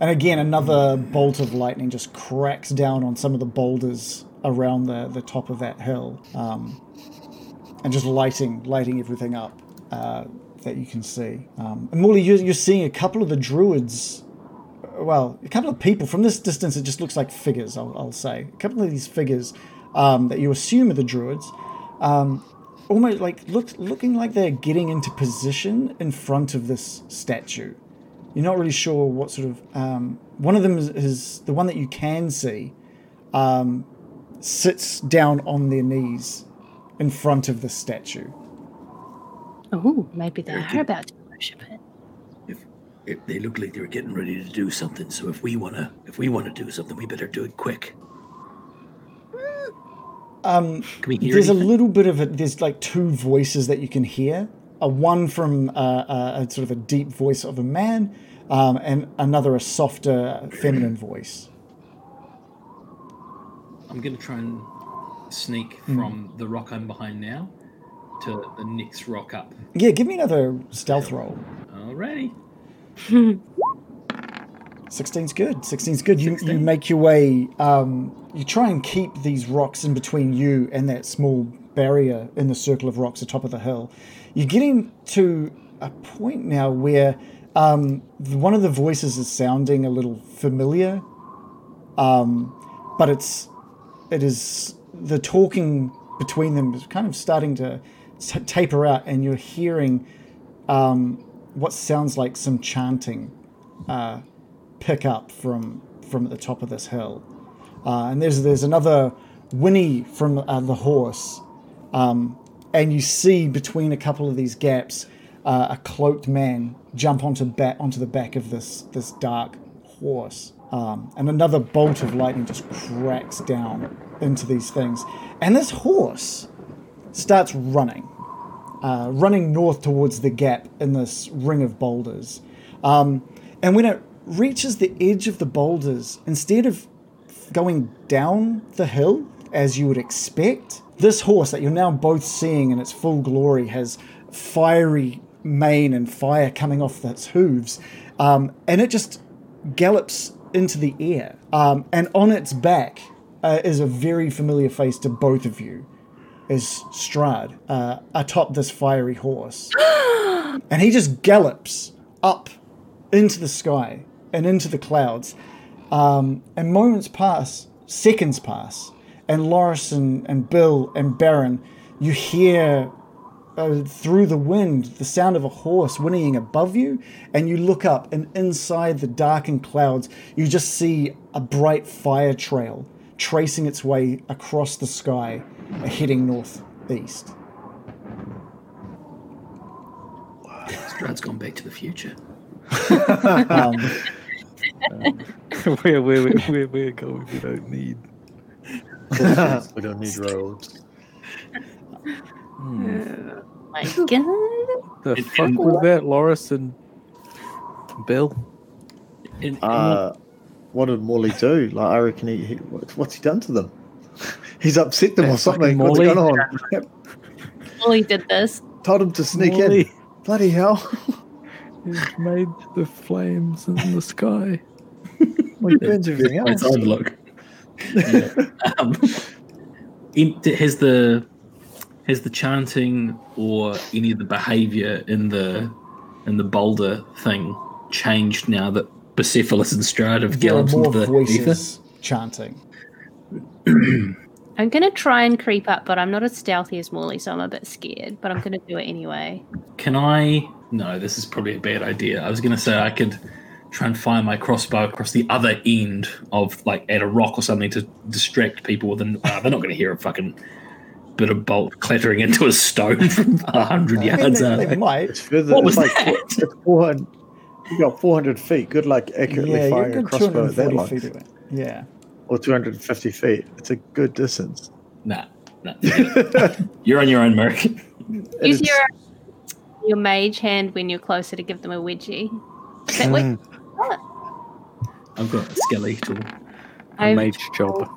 And again, another bolt of lightning just cracks down on some of the boulders around the, the top of that hill, um, and just lighting lighting everything up uh, that you can see. Um, and Morley, you're, you're seeing a couple of the druids. Well, a couple of people from this distance. It just looks like figures. I'll, I'll say a couple of these figures um, that you assume are the druids. Um, almost like look, looking like they're getting into position in front of this statue you're not really sure what sort of um, one of them is, is the one that you can see um, sits down on their knees in front of the statue Oh, maybe they are about to worship it. If, if they look like they're getting ready to do something, so if we wanna, if we wanna do something, we better do it quick. Um, Can we hear there's a little bit of it there's like two voices that you can hear a one from uh, a, a sort of a deep voice of a man um, and another a softer feminine voice I'm going to try and sneak Hmm. from the rock I'm behind now to the next rock up. yeah give me another stealth roll Alrighty. 16's good. 16's good. You, you make your way, um, you try and keep these rocks in between you and that small barrier in the circle of rocks atop of the hill. You're getting to a point now where um, one of the voices is sounding a little familiar, um, but it's it is the talking between them is kind of starting to t- taper out, and you're hearing um, what sounds like some chanting uh, pick up from from the top of this hill. Uh, and there's there's another whinny from uh, the horse, um, and you see between a couple of these gaps uh, a cloaked man jump onto back onto the back of this this dark horse. Um, and another bolt of lightning just cracks down into these things. And this horse starts running, uh, running north towards the gap in this ring of boulders. Um, and when it reaches the edge of the boulders, instead of going down the hill as you would expect, this horse that you're now both seeing in its full glory has fiery mane and fire coming off its hooves, um, and it just gallops into the air. Um, and on its back uh, is a very familiar face to both of you, is Strahd uh, atop this fiery horse, and he just gallops up into the sky and into the clouds. Um, and moments pass, seconds pass, and Loris and, and Bill and Baron, you hear uh, through the wind the sound of a horse whinnying above you, and you look up, and inside the darkened clouds, you just see a bright fire trail tracing its way across the sky, heading northeast. Strahd's gone back to the future. Um, where, where, where, where we're going, we don't need. we don't need roads. My God. The fuck was that, Loris and Bill? In- in Uh, what did Morley do? Like, I reckon he, he what- what's he done to them? He's upset them or something. fucking What's going on? Ollie did this. Told him to sneak Morley. in. Bloody hell! He's made the flames in the sky. Well, he burns everything It's else. overlook. Yeah. um, in, has the has the chanting or any of the behaviour in the in the boulder thing changed now that Bucephalus and Strahd have there are galloped more into the voices chanting. I'm gonna try and creep up, but I'm not as stealthy as Morley, so I'm a bit scared. But I'm gonna do it anyway. Can I? No, this is probably a bad idea. I was going to say I could try and fire my crossbow across the other end of like at a rock or something to distract people. With an, uh, they're not going to hear a fucking bit of bolt clattering into a stone from a hundred I mean, yards. they, are they they? might. It's further. What was like that? it's 400, you got 400 feet. Good luck accurately Yeah, firing a crossbow at that long. Yeah. Or 250 feet. It's a good distance. Nah, nah. You're on your own, Merrick. Use your your mage hand when you're closer to give them a wedgie. Is that Mm. what? I've got a skeletal. A I've- mage job.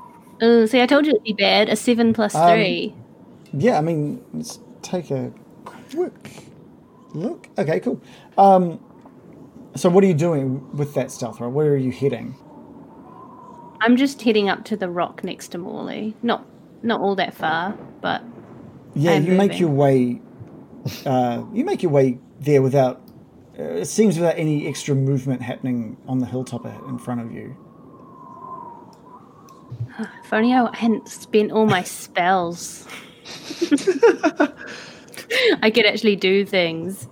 Uh, see, I told you it'd be bad. A seven plus Um, three. Yeah, I mean, let's take a quick look. Okay, cool. Um, so, what are you doing with that stealth roll? Where are you heading? I'm just heading up to the rock next to Morley. Not not all that far, but Yeah, I'm you make your way. Uh, you make your way there without. Uh, it seems without any extra movement happening on the hilltop in front of you. if only I hadn't spent all my spells. I could actually do things.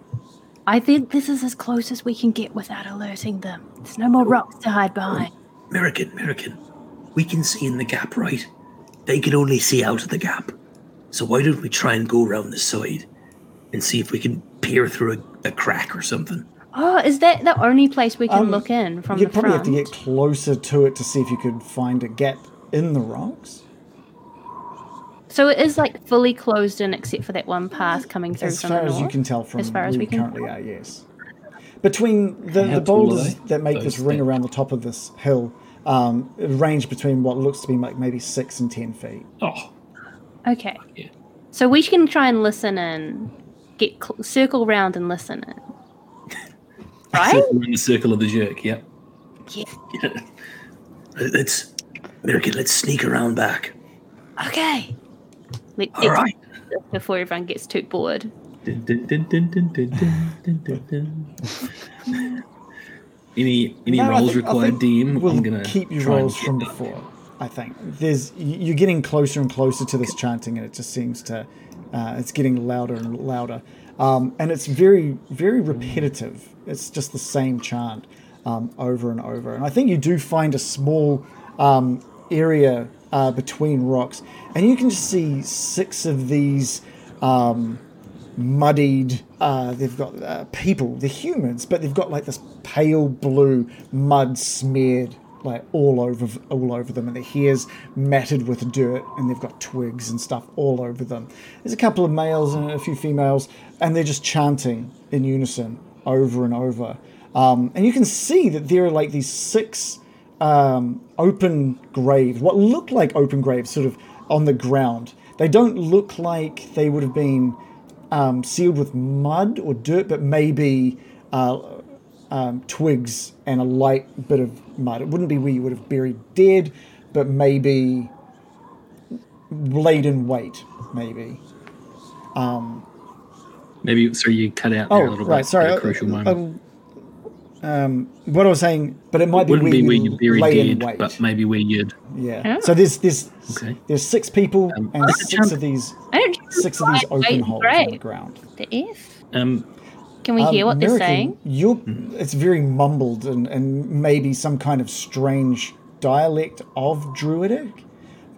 I think this is as close as we can get without alerting them. There's no more rocks to hide behind. American, American, we can see in the gap, right? They can only see out of the gap. So why don't we try and go around the side and see if we can peer through a, a crack or something? Oh, is that the only place we can Um, look in from the front? You'd probably have to get closer to it to see if you could find a gap in the rocks. So it is like fully closed in except for that one path coming through As from far the as north. you can tell from As far as where we you can currently are, yes. Between the, the boulders that make this ring things? around the top of this hill um, range between what looks to be like maybe six and ten feet. Oh, Okay. Yeah. So we can try and listen in, get cl- circle round and listen. right? Circle in the circle of the jerk. Yep. Yeah. yeah. Let's, American. Let's sneak around back. Okay. Let, All right. Before everyone gets too bored. any any no, rolls required, Dean? We'll I'm gonna keep your rolls from before. I think there's you're getting closer and closer to this chanting, and it just seems to uh, it's getting louder and louder, um, and it's very very repetitive. It's just the same chant um, over and over, and I think you do find a small um, area uh, between rocks, and you can just see six of these. Um, muddied. Uh, they've got uh, people, they're humans, but they've got like this pale blue, mud smeared like all over all over them, and their hair's matted with dirt, and they've got twigs and stuff all over them. There's a couple of males and a few females, and they're just chanting in unison over and over. Um, and you can see that there are like these six um, open graves, what look like open graves, sort of on the ground. They don't look like they would have been um, sealed with mud or dirt, but maybe uh, um, twigs and a light bit of mud. It wouldn't be where you would have buried dead, but maybe laid in weight, maybe. Maybe so you cut out there Oh, a little right. bit. Sorry. at a crucial moment. uh, um, what I was saying, but it might be Wouldn't where, be where you you buried lay in dead, but maybe where you'd. yeah. Oh. So there's there's Okay. there's six people Um, and six can't- of these six of these open right, holes on the ground. The F. Um, Can we Um, hear what they're saying? You're, it's very mumbled and, and maybe some kind of strange dialect of Druidic,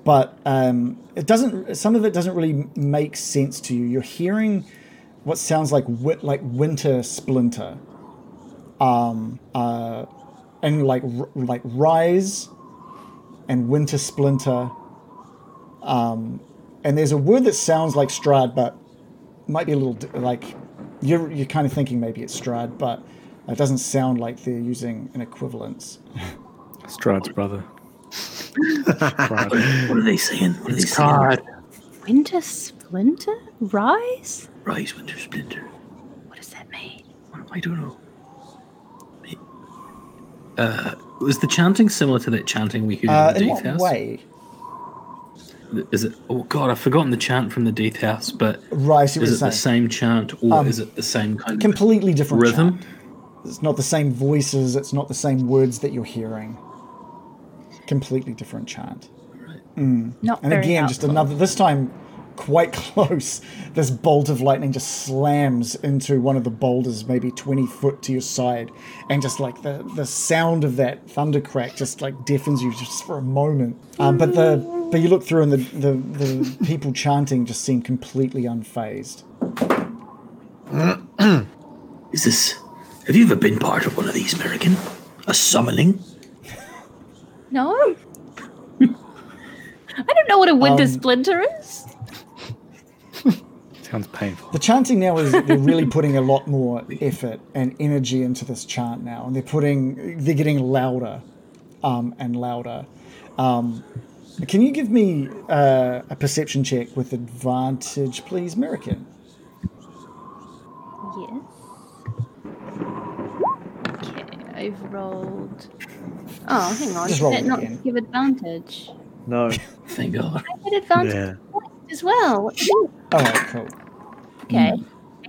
but um, it doesn't. Some of it doesn't really make sense to you. You're hearing what sounds like wi- like winter splinter, um, uh, and like r- like rise, and winter splinter. Um, and there's a word that sounds like Strahd, but might be a little like you're you're kind of thinking maybe it's Strahd, but it doesn't sound like they're using an equivalence. Strahd's brother. What are they saying? What are they saying? God. Winter Splinter? Rise? Rise, Winter Splinter. What does that mean? I don't know. was the chanting similar to that chanting we heard Uh, in in the what Death House? way? Is it? Oh God, I've forgotten the chant from the Death House. But Right, I see what is you're it the same chant or Um, is it the same kind of Completely different rhythm? chant. It's not the same voices. It's not the same words that you're hearing. Completely different chant. Not And very again, just another. This time, quite close. This bolt of lightning just slams into one of the boulders, maybe twenty foot to your side, and just like the the sound of that thunder crack just like deafens you just for a moment. Um, but the but you look through and the the, the people chanting just seem completely unfazed. Is this. Have you ever been part of one of these, American? A summoning? No. I don't know what a winter Um, splinter is. Sounds painful. The chanting now is they're really putting a lot more effort and energy into this chant now, and they're putting they're getting louder um, and louder. Um, can you give me uh, a perception check with advantage, please, American? Yes. Okay, I've rolled. Oh, hang on. Just Did roll that it not again. give advantage? No. Thank God. I had advantage Yeah. as well. What All right, cool. Okay.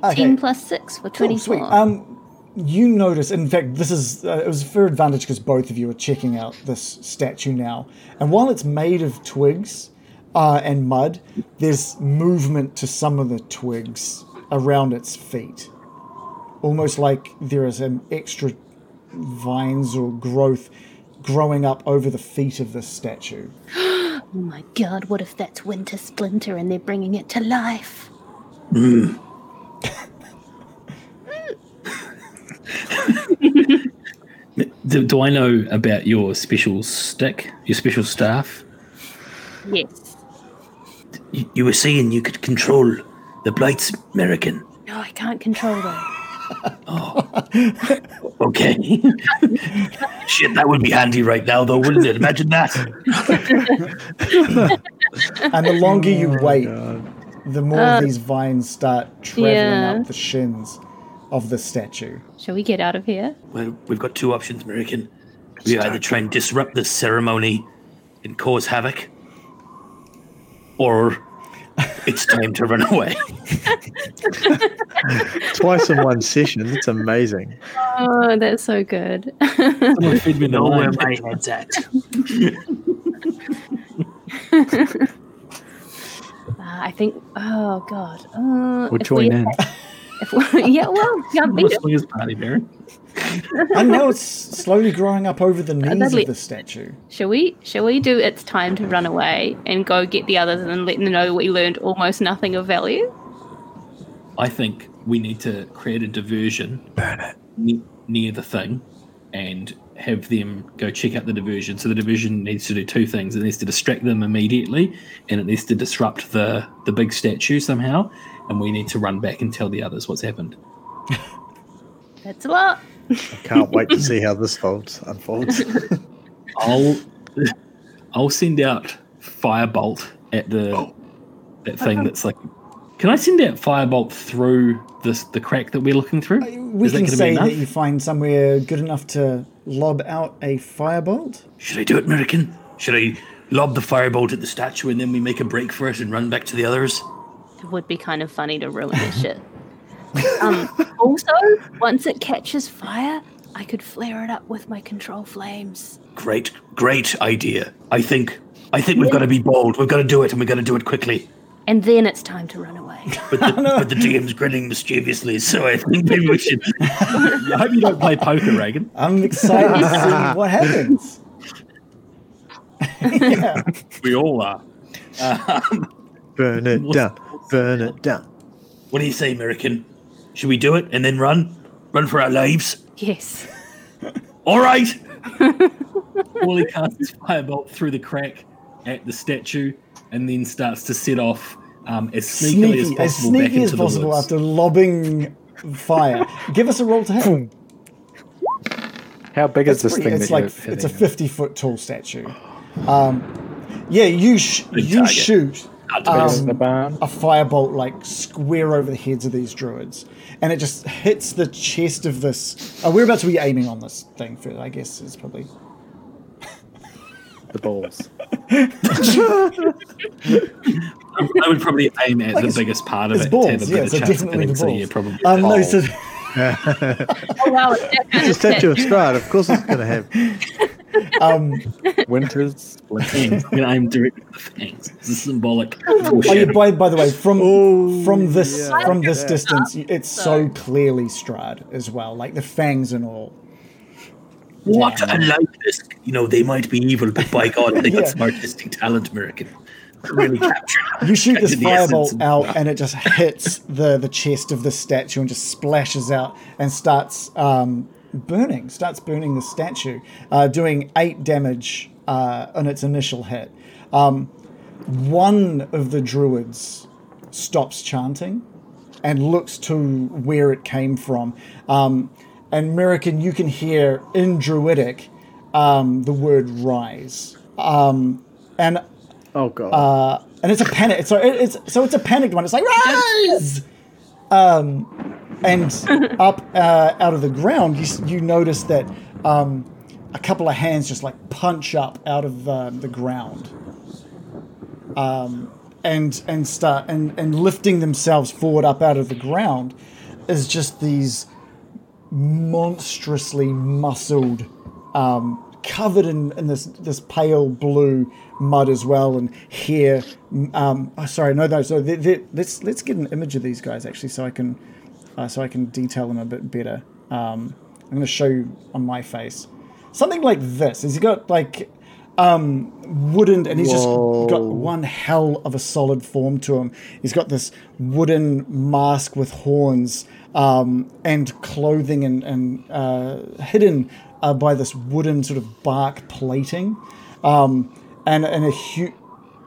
Okay. 18 plus 6 for Cool, 24. sweet. Um, you notice, in fact, this is uh, it was for advantage because both of you are checking out this statue now, and while it's made of twigs uh, and mud, there's movement to some of the twigs around its feet, almost like there is an extra vines or growth growing up over the feet of this statue. oh my god, what if that's Winter Splinter and they're bringing it to life? Do, mm. do I know about your special stick, your special staff? Yes. You, you were saying you could control the blights, American. No, I can't control them. Oh. Okay. Shit, that would be handy right now, though, wouldn't it? Imagine that. And the longer you Oh, wait, God. The more of um, these vines start traveling yeah. up the shins of the statue. Shall we get out of here? Well, we've got two options, American. We either try and disrupt the ceremony and cause havoc, or it's time to run away. Twice in one session. It's amazing. Oh, that's so good. Someone feed me the Know where line. my head's at. Uh, I think. Oh God. Uh, We'll if join we- in. If we, yeah, well, can't beat What a it. swingers party, Baron. And now it's slowly growing up over the knees lovely. of the statue. Shall we? Shall we do? It's time to run away and go get the others and let them know we learned almost nothing of value. I think we need to create a diversion ne- near the thing and have them go check out the diversion. So the diversion needs to do two things: it needs to distract them immediately, and it needs to disrupt the the big statue somehow. And we need to run back and tell the others what's happened. That's a lot. I Can't wait to see how this folds, unfolds. I'll I'll send out firebolt at the Oh. that thing that's like. Can I send out firebolt through this the crack that we're looking through? We Is can gonna be say that you find somewhere good enough to lob out a firebolt. Should I do it, American? Should I lob the firebolt at the statue and then we make a break for it and run back to the others? It would be kind of funny to ruin this shit. Um, also, once it catches fire, I could flare it up with my control flames. Great, great idea. I think I think we've got to be bold. We've got to do it, and we've got to do it quickly. And then it's time to run away. But the, but the DM's grinning mischievously, so I think maybe we should. I hope you don't play poker, Reagan. I'm excited to see what happens. yeah. We all are. Um, burn it down. Burn it down. What do you say, American? Should we do it and then run? Run for our lives? Yes. All right. Wally casts his firebolt through the crack at the statue, and then starts to set off um, as sneakily as Sneaky, as possible back sneaky into as possible after lobbing fire. Give us a roll to hit. How big is this pretty- thing it's that like you're it's a fifty foot tall statue. Um, yeah, you sh- you target. shoot Big the um, a firebolt like square over the heads of these druids, and it just hits the chest of this. Uh, we're about to be aiming on this thing first, I guess. Is probably the balls. I would probably aim at Like the biggest part of it balls, to have a yeah, better so chance of definitely hitting. the So balls. yeah, probably. Um, no, so Oh wow, it's that a of statue of shit. Strahd. Of course, it's going to have. um, Winter's fangs. I'm gonna aim directly at the fangs. This is symbolic. Oh, yeah, by, by the way, from Oh, from this yeah. from this Yeah. distance, it's so clearly Strahd as well, like the fangs and all. What I like this. You know, they might be evil, but by God, they got Yeah. some artistic talent, American. Really captured. You shoot this essence out, and it just hits the the chest of the statue and just splashes out and starts um, burning. Starts burning the statue, uh, doing eight damage uh, on its initial hit. Um, one of the druids stops chanting and looks to where it came from. Um, and American, you can hear in Druidic um, the word "rise," um, and Oh, God. uh, and it's a panic. So it, it's so it's a panicked one. It's like rise, um, and up uh, out of the ground, you you notice that um, a couple of hands just like punch up out of uh, the ground, um, and and start and and lifting themselves forward up out of the ground is just these monstrously muscled um, covered in, in this this pale blue mud as well, and hair. Um, oh, sorry, no, no. So they they let's let's get an image of these guys actually, so I can uh, so I can detail them a bit better. Um, I'm going to show you on my face something like this. He's got like um, wooden, and he's just got one hell of a solid form to him. He's got this wooden mask with horns um, and clothing and, and uh, hidden uh, by this wooden sort of bark plating, um, and and a hu-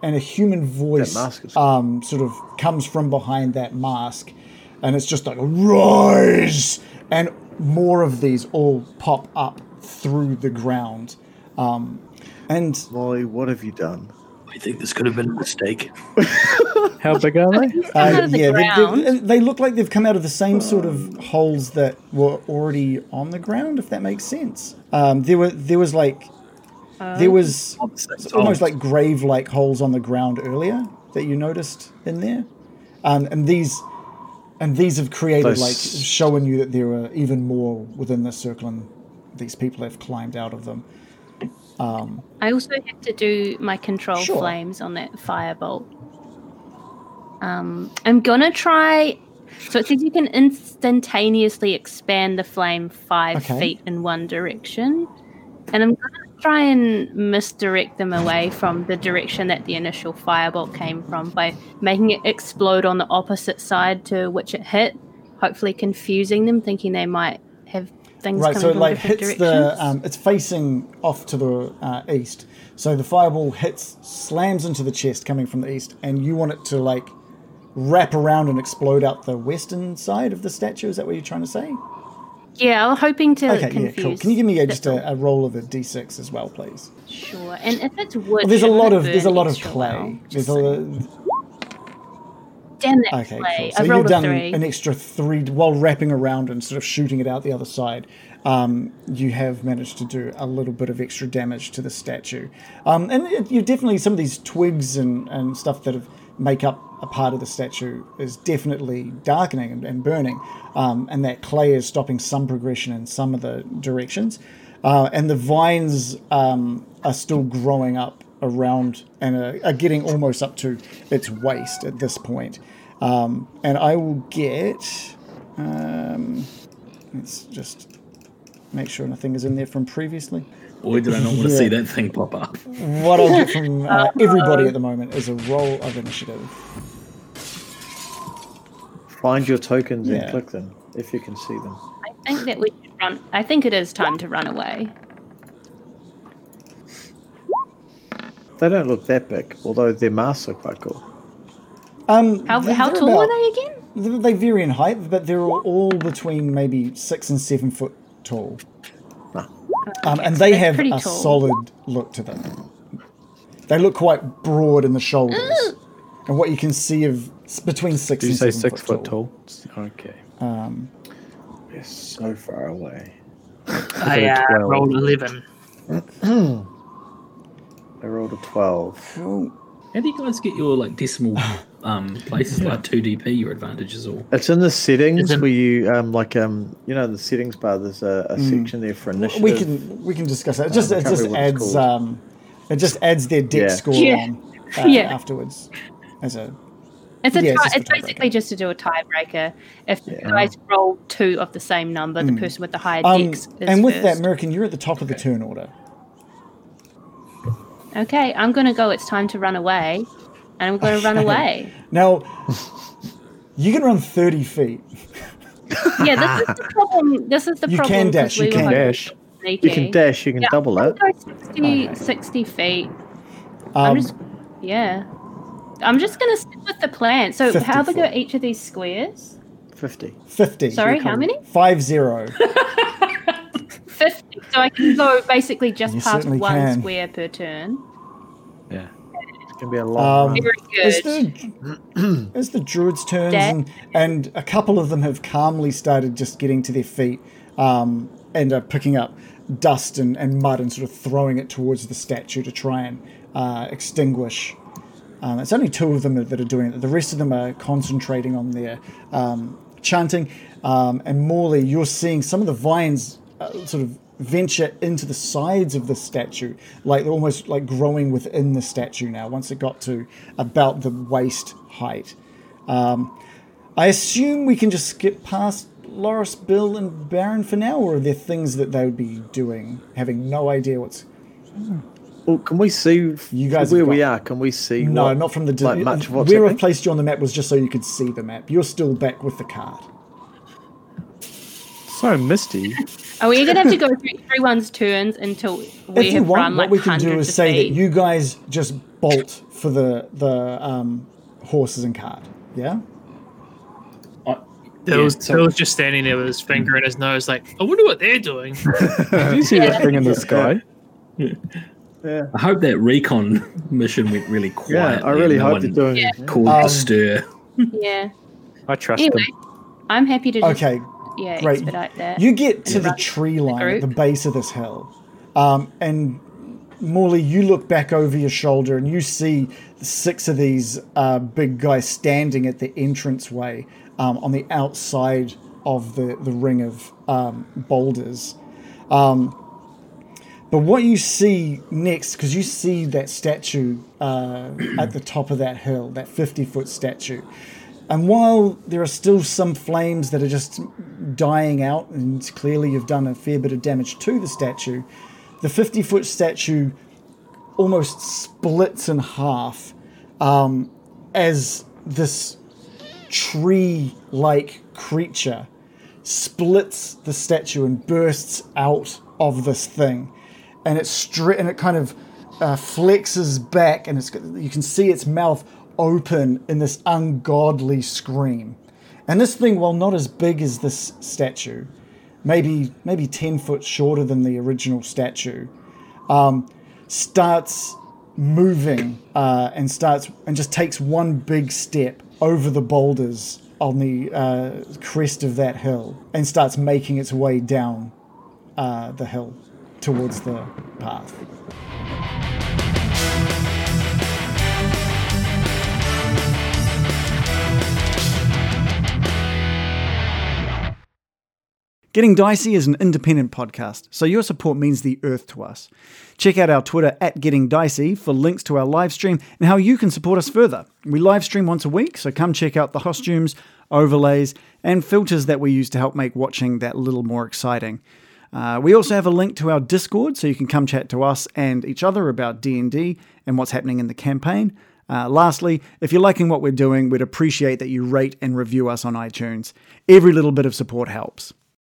and a human voice um, sort of comes from behind that mask, and it's just like rise, and more of these all pop up through the ground, um, and Molly, what have you done? I think this could have been a mistake. How big are they? Uh, out of the yeah, they, ground. they, they look like they've come out of the same sort of holes that were already on the ground, if that makes sense. Um, there were there was like there was the almost like grave-like holes on the ground earlier that you noticed in there, um, and these and these have created Those- like showing you that there are even more within this circle, and these people have climbed out of them. I also have to do my control Sure. flames on that firebolt. Um, I'm gonna try. So it says you can instantaneously expand the flame five Okay. feet in one direction, and I'm gonna try and misdirect them away from the direction that the initial firebolt came from by making it explode on the opposite side to which it hit. Hopefully, confusing them, thinking they might have things Right, so it like hits the. Um, it's facing off to the uh, east. So the fireball hits, slams into the chest coming from the east, and you want it to like wrap around and explode out the western side of the statue. Is that what you're trying to say? yeah, I'm hoping to Okay, confuse. yeah, cool. Can you give me a, just a, a roll of a d6 as well, please? Sure. And if it's wood, Well, there's a lot of there's a lot of clay. There's a, damn that Okay, cool. So you've done an extra three while wrapping around and sort of shooting it out the other side. Um, you have managed to do a little bit of extra damage to the statue, um, and it, you definitely some of these twigs and, and stuff that have, make up a part of the statue is definitely darkening and, and burning, um, and that clay is stopping some progression in some of the directions, uh, and the vines um, are still growing up around and are, are getting almost up to its waist at this point. Um, and I will get. Um, let's just make sure nothing is in there from previously. Boy, did I not want to Yeah. see that thing pop up. What I'll get from uh, everybody at the moment is a roll of initiative. Find your tokens Yeah. and click them if you can see them. I think that we should run. I think it is time to run away. They don't look that big, although their masks are quite cool. Um, How, they're- how they're tall about- are they again? They they vary in height, but they're all between maybe six and seven foot tall. Um, and they that's have a tall. solid look to them. They look quite broad in the shoulders. and what you can see of between six Did you say six foot tall? Okay. Um, They're so far away. I uh, 12. rolled 11. I rolled a 12. cool. How do you guys get your like decimal um, places like two DP? Your advantages or? It's in the settings Isn't- where you um like um you know the settings bar. There's a, a section there for initiative. Mm. We can we can discuss that. It just I it just remember what it's adds um, it just adds their dex Yeah. score Yeah. on uh, Yeah. afterwards as a It's a Yeah, it's tie, just a it's basically just to do a tiebreaker. If you guys roll two of the same number, the person with the higher um, dex is and with that. American, you're at the top of the turn order. Okay, I'm gonna go. It's time to run away, and I'm gonna run away. Now, you can run 30 feet. Yeah, this is the problem. This is the You problem. can 'cause dash, you we were can dash. sneaky. You can dash. You can Yeah, double I'm it. gonna go 60, 60 feet. I'm Um, just, yeah. I'm just gonna stick with the plan. So, 50 how big are foot. each of these squares? Fifty. 50. Sorry, how many? Five zero. 50. So I can go basically just You past one can. square per turn. Yeah. It's gonna be a long Um, run. Very It's good. the, it's the druids' turns, Dash. and, and a couple of them have calmly started just getting to their feet um, and are picking up dust and, and mud and sort of throwing it towards the statue to try and uh, extinguish. Um, it's only two of them that, that are doing it. The rest of them are concentrating on their um, chanting. Um, and Morley, you're seeing some of the vines uh, sort of venture into the sides of the statue, like they're almost like growing within the statue now. Once it got to about the waist height, um, I assume we can just skip past Loris, Bill, and Baron for now, or are there things that they would be doing, having no idea what's? Well, can we see You guys where have we are? Can we see? No, what- not from the like much of what's Where I've placed you on the map was just so you could see the map. You're still back with the card. So misty. Are we going to have to go through everyone's turns until we if you have want, run like what we can do is say feet? that you guys just bolt for the the um, horses and cart. Yeah. Bill's, Yeah, so- Bill's just standing there with his finger in his nose, like, I wonder what they're doing. Did you see that thing in the sky? Yeah, I hope that recon mission went really quiet. yeah. I really hope one they're doing. Yeah. caused Um, a stir. yeah. I trust Anyway, them. I'm happy to just Okay. Yeah Great. expedite that. You get to the tree the line at the base of this hill, um, and Morley, you look back over your shoulder and you see six of these uh, big guys standing at the entranceway um, on the outside of the, the ring of um, boulders. Um, but what you see next, because you see that statue uh, at the top of that hill, that 50 foot statue. And while there are still some flames that are just dying out, and clearly you've done a fair bit of damage to the statue, the 50 foot statue almost splits in half um, as this tree like creature splits the statue and bursts out of this thing, and it stre- and it kind of uh, flexes back, and it's you can see its mouth open in this ungodly scream. And this thing, while not as big as this statue, maybe maybe ten foot shorter than the original statue, um, starts moving uh, and starts and just takes one big step over the boulders on the uh, crest of that hill and starts making its way down uh, the hill towards the path. Getting Dicey is an independent podcast, so your support means the earth to us. Check out our Twitter at Getting Dicey for links to our live stream and how you can support us further. We live stream once a week, so come check out the costumes, overlays, and filters that we use to help make watching that little more exciting. Uh, we also have a link to our Discord, so you can come chat to us and each other about D&D and what's happening in the campaign. Uh, lastly, if you're liking what we're doing, we'd appreciate that you rate and review us on iTunes. Every little bit of support helps.